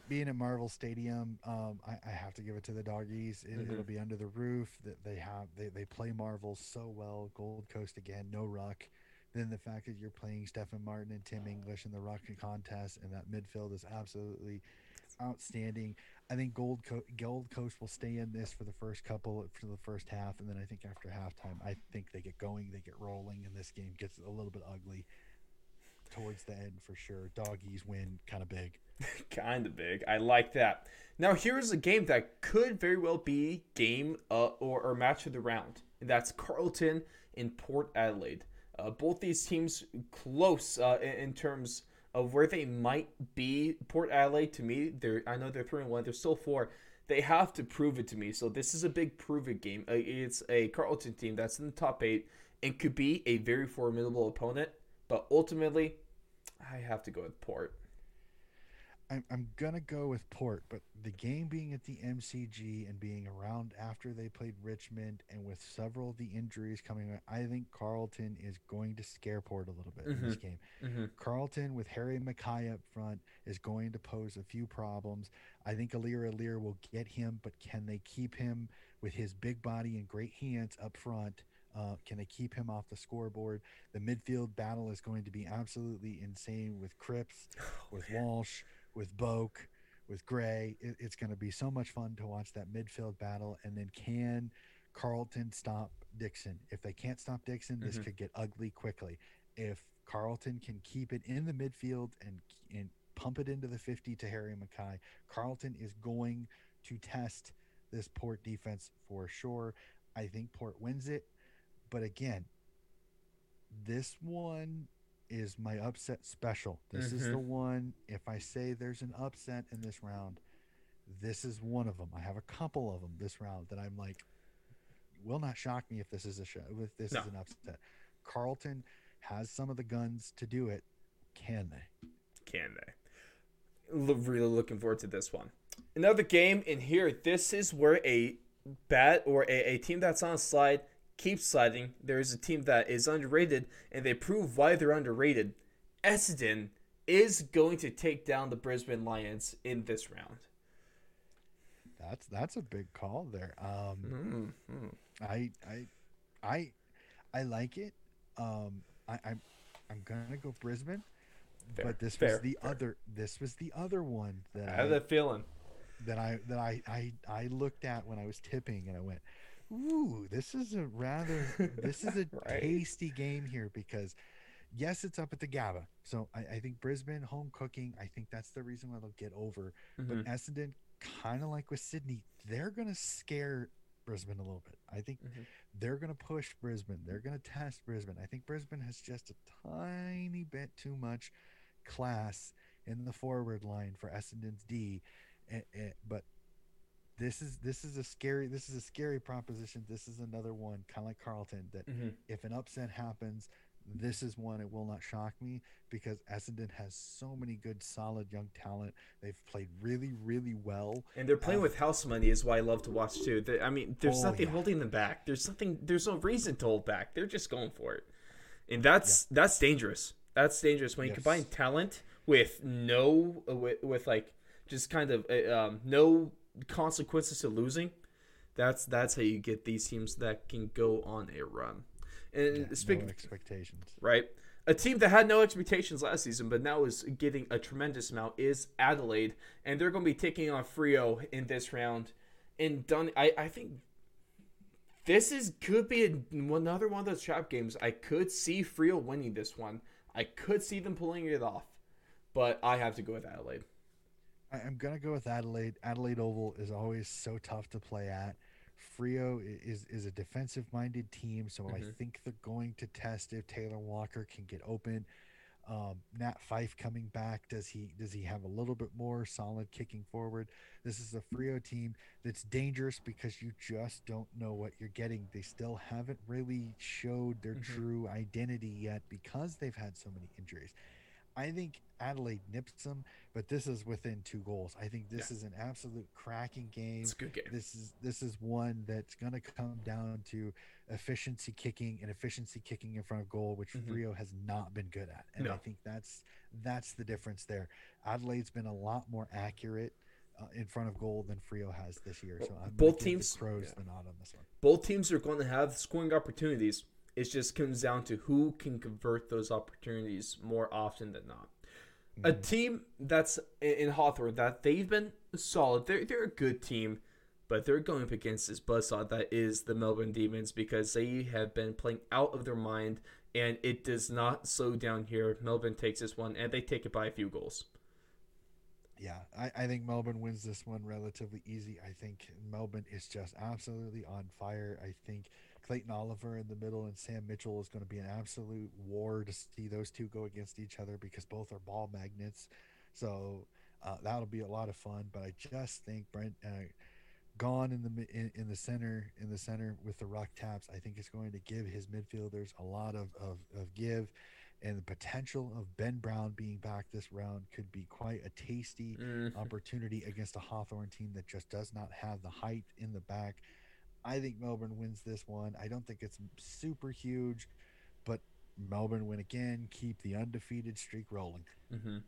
being at Marvel Stadium, um, I, I, have to give it to the doggies. It, will mm-hmm. be under the roof. That they have they, they play Marvel so well. Gold Coast again, no ruck. Then the fact that you're playing Stefan Martin and Tim English in the ruck contest, and that midfield is absolutely outstanding. I think Gold Co- Gold Coast will stay in this for the first couple for the first half, and then I think after halftime, I think they get going, they get rolling, and this game gets a little bit ugly towards the end for sure. Doggies win kind of big. *laughs* kind of big. I like that. Now here's a game that could very well be game uh, or, or match of the round, and that's Carlton in Port Adelaide. Uh, both these teams close uh, in, in, terms of where they might be. Port Adelaide, to me, they're I know they're three and one. They're still four. They have to prove it to me. So this is a big prove it game. Uh, it's a Carlton team that's in the top eight and could be a very formidable opponent. But ultimately, I have to go with Port. I'm, I'm gonna go with Port, but the game being at the MCG and being around after they played Richmond, and with several of the injuries coming, I think Carlton is going to scare Port a little bit mm-hmm. in this mm-hmm. game. Mm-hmm. Carlton with Harry McKay up front is going to pose a few problems. I think Aliir Aliir will get him, but can they keep him with his big body and great hands up front? Uh, can they keep him off the scoreboard? The midfield battle is going to be absolutely insane with Cripps, *sighs* with Walsh, with Boak, with Gray. It, it's going to be so much fun to watch that midfield battle. And then can Carlton stop Dixon? If they can't stop Dixon, this mm-hmm. could get ugly quickly. If Carlton can keep it in the midfield and and pump it into the 50 to Harry McKay, Carlton is going to test this Port defense for sure. I think Port wins it. But again, this one is my upset special. This mm-hmm. is the mm-hmm. one. If I say there's an upset in this round, this is one of them. I have a couple of them this round that I'm like, will not shock me if this is a show. If this no. is an upset, Carlton has some of the guns to do it. Can they? Can they? really looking forward to this one. Another game in here. This is where a bat or a, a team that's on a slide keep sliding. There is a team that is underrated, and they prove why they're underrated. Essendon is going to take down the Brisbane Lions in this round. That's that's a big call there. Um, mm-hmm. I I I I like it. Um, I, I'm I'm gonna go Brisbane, fair, but this fair, was the fair. other. This was the other one that I had that feeling that I that I, I I looked at when I was tipping, and I went, ooh, this is a rather this is a *laughs* right. tasty game here because yes, it's up at the Gabba. So I, I, think Brisbane home cooking. I think that's the reason why they'll get over. Mm-hmm. But Essendon, kind of like with Sydney, they're gonna scare Brisbane a little bit. I think mm-hmm. they're gonna push Brisbane. They're gonna test Brisbane. I think Brisbane has just a tiny bit too much class in the forward line for Essendon's D. but this is this is a scary this is a scary proposition. This is another one kind of like Carlton that mm-hmm. if an upset happens, this is one it will not shock me because Essendon has so many good solid young talent. They've played really really well. And they're playing uh, with house money is why I love to watch too. They, I mean, there's oh, nothing yeah. holding them back. There's nothing there's no reason to hold back. They're just going for it. And that's yeah. that's dangerous. That's dangerous when you combine talent with no with, with like just kind of uh, um, no consequences to losing, that's that's how you get these teams that can go on a run. And yeah, speaking no expectations, right? A team that had no expectations last season, but now is getting a tremendous amount is Adelaide, and they're going to be taking on Freo in this round. And done, I I think this is could be another one of those trap games. I could see Freo winning this one. I could see them pulling it off, but I have to go with Adelaide. I'm gonna go with Adelaide. Adelaide Oval is always so tough to play at. Freo is is a defensive minded team, so I Mhm. think they're going to test if Taylor Walker can get open. Um, Nat Fyfe coming back, does he does he have a little bit more solid kicking forward? This is a Freo team that's dangerous because you just don't know what you're getting. They still haven't really showed their Mhm. true identity yet because they've had so many injuries. I think Adelaide nips them, but this is within two goals. I think this is an absolute cracking game. It's a good game. This is this is one that's going to come down to efficiency kicking and efficiency kicking in front of goal, which Mhm. Freo has not been good at. And I think that's that's the difference there. Adelaide's been a lot more accurate uh, in front of goal than Freo has this year. So I'm Both teams- the Crows yeah. the nod on this one. Both teams are going to have scoring opportunities. It just comes down to who can convert those opportunities more often than not. A Mhm. team that's in in Hawthorn that they've been solid. They're they're a good team, but they're going up against this buzzsaw that is the Melbourne Demons because they have been playing out of their mind and it does not slow down here. Melbourne takes this one and they take it by a few goals. Yeah, I, I think Melbourne wins this one relatively easy. I think Melbourne is just absolutely on fire. I think Clayton Oliver in the middle and Sam Mitchell is going to be an absolute war to see those two go against each other because both are ball magnets. So uh, that'll be a lot of fun. But I just think Brent uh, Gawn in the in, in the center in the center with the ruck taps. I think it's going to give his midfielders a lot of, of, of give. And the potential of Ben Brown being back this round could be quite a tasty Mm, opportunity against a Hawthorn team that just does not have the height in the back. I think Melbourne wins this one. I don't think it's super huge, but Melbourne win again, keep the undefeated streak rolling. mhm.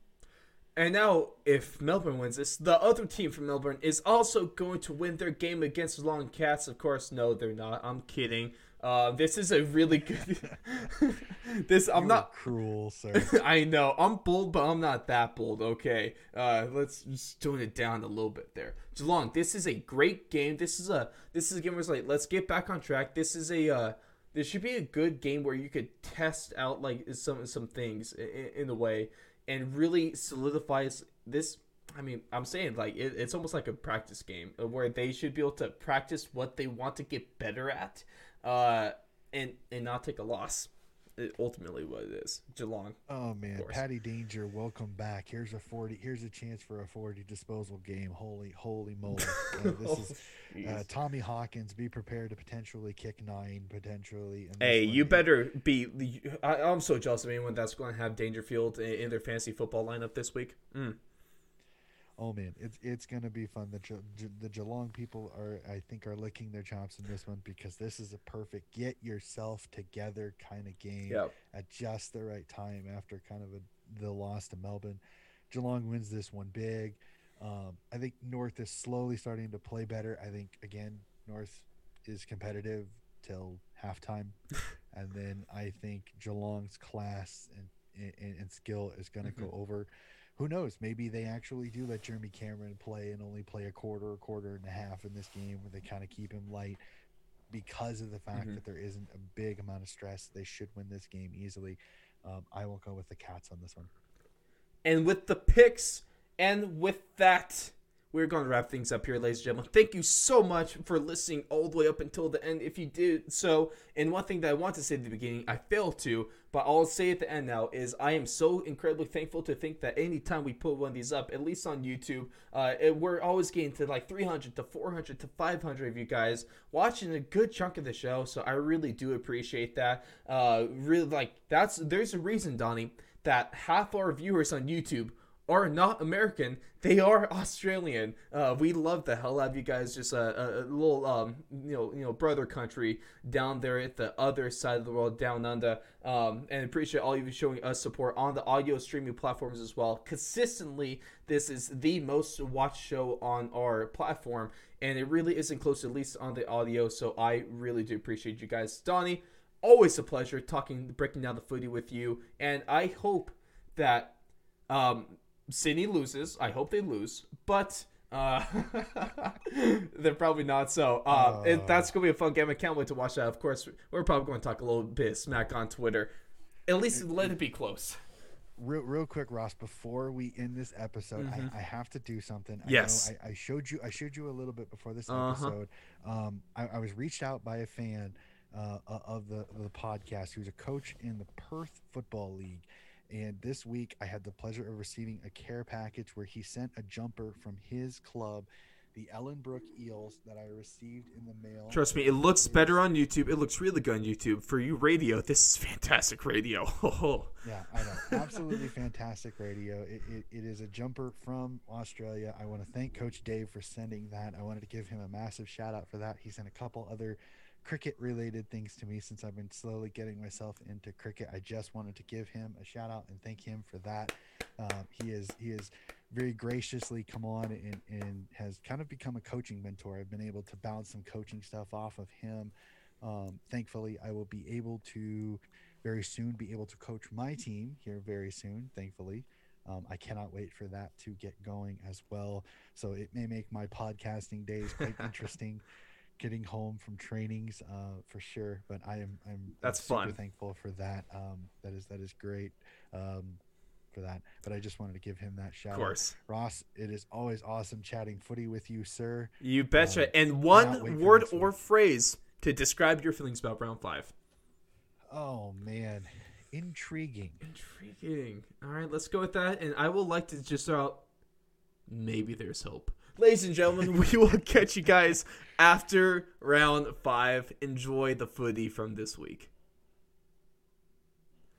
And now, if Melbourne wins this, the other team from Melbourne is also going to win their game against the Long Cats. Of course, no, they're not. I'm kidding. Uh, this is a really *laughs* good. *laughs* this I'm You not cruel, *laughs* sir. I know I'm bold, but I'm not that bold. Okay, uh, let's just tone it down a little bit there. Geelong, this is a great game. This is a this is a game where it's like let's get back on track. This is a uh, this should be a good game where you could test out like some some things in, in a way and really solidifies this. I mean, I'm saying like it, it's almost like a practice game where they should be able to practice what they want to get better at, uh, and and not take a loss. uh, Ultimately, what it is, Geelong. Oh man. Paddy Danger, welcome back. Here's a forty. Here's a chance for a forty disposal game. Holy, holy moly! Uh, *laughs* this is uh, Tommy Hawkins. Be prepared to potentially kick nine, potentially. Hey, you is- better be. I, I'm so jealous of anyone that's going to have Dangerfield in, in their fantasy football lineup this week. Mm. Oh man, it's it's gonna be fun. The Ge- the Geelong people are, I think, are licking their chops in this one because this is a perfect get yourself together kind of game Yep. at just the right time after kind of a, the loss to Melbourne. Geelong wins this one big. Um, I think North is slowly starting to play better. I think again North is competitive till halftime, *laughs* and then I think Geelong's class and and, and skill is going to go over who knows? Maybe they actually do let Jeremy Cameron play and only play a quarter, a quarter and a half in this game where they kind of keep him light because of the fact Mhm. that there isn't a big amount of stress. They should win this game easily. Um, I will go with the Cats on this one. And with the picks, and with that, we're going to wrap things up here, ladies and gentlemen. Thank you so much for listening all the way up until the end. If you did so, and one thing that I want to say at the beginning, I failed to, but I'll say at the end now is I am so incredibly thankful to think that anytime we put one of these up, at least on YouTube, uh, it- we're always getting to like 300 to 400 to 500 of you guys watching a good chunk of the show. So I really do appreciate that. Uh, really, like that's there's a reason, Donnie, that half our viewers on YouTube are not American. They are Australian. Uh, we love the hell out of you guys. Just a, a, little, um, you know, you know, brother country down there at the other side of the world, down under. Um, and appreciate all of you showing us support on the audio streaming platforms as well. Consistently, this is the most watched show on our platform, and it really isn't close, at least on the audio. So I really do appreciate you guys, Donnie. Always a pleasure talking, breaking down the footy with you, and I hope that um, Sydney loses. I hope they lose, but uh, *laughs* they're probably not. So uh, it, that's gonna be a fun game. I can't wait to watch that. Of course, we're probably going to talk a little bit smack on Twitter. At least let it be close. real, real quick, Ross. Before we end this episode, Mhm. I, I have to do something. I Yes. know I, I showed you. I showed you a little bit before this Uh-huh. episode. Um, I, I was reached out by a fan uh, of the of the podcast who's a coach in the Perth Football League. And this week, I had the pleasure of receiving a care package where he sent a jumper from his club, the Ellenbrook Eels, that I received in the mail. Trust me, it looks better on YouTube. It looks really good on YouTube. For you radio, this is fantastic radio. *laughs* Yeah, I know. Absolutely fantastic radio. It, it, it is a jumper from Australia. I want to thank Coach Dave for sending that. I wanted to give him a massive shout out for that. He sent a couple other cricket related things to me since I've been slowly getting myself into cricket. I just wanted to give him a shout out and thank him for that. Um, he is he is very graciously come on and, and has kind of become a coaching mentor. I've been able to bounce some coaching stuff off of him. Um, thankfully, I will be able to very soon be able to coach my team here very soon. Thankfully, um, I cannot wait for that to get going as well. So it may make my podcasting days quite *laughs* interesting. Getting home from trainings, uh, for sure. But I am I'm That's super fun. thankful for that. Um, that is that is great. Um, for that, but I just wanted to give him that shout. of course. out. Ross, it is always awesome chatting footy with you, sir. You betcha. Um, and one word or week. phrase to describe your feelings about round five. Oh man, intriguing. Intriguing. All right, let's go with that. And I will like to just throw out maybe there's hope. Ladies and gentlemen, *laughs* we will catch you guys after round five. Enjoy the footy from this week.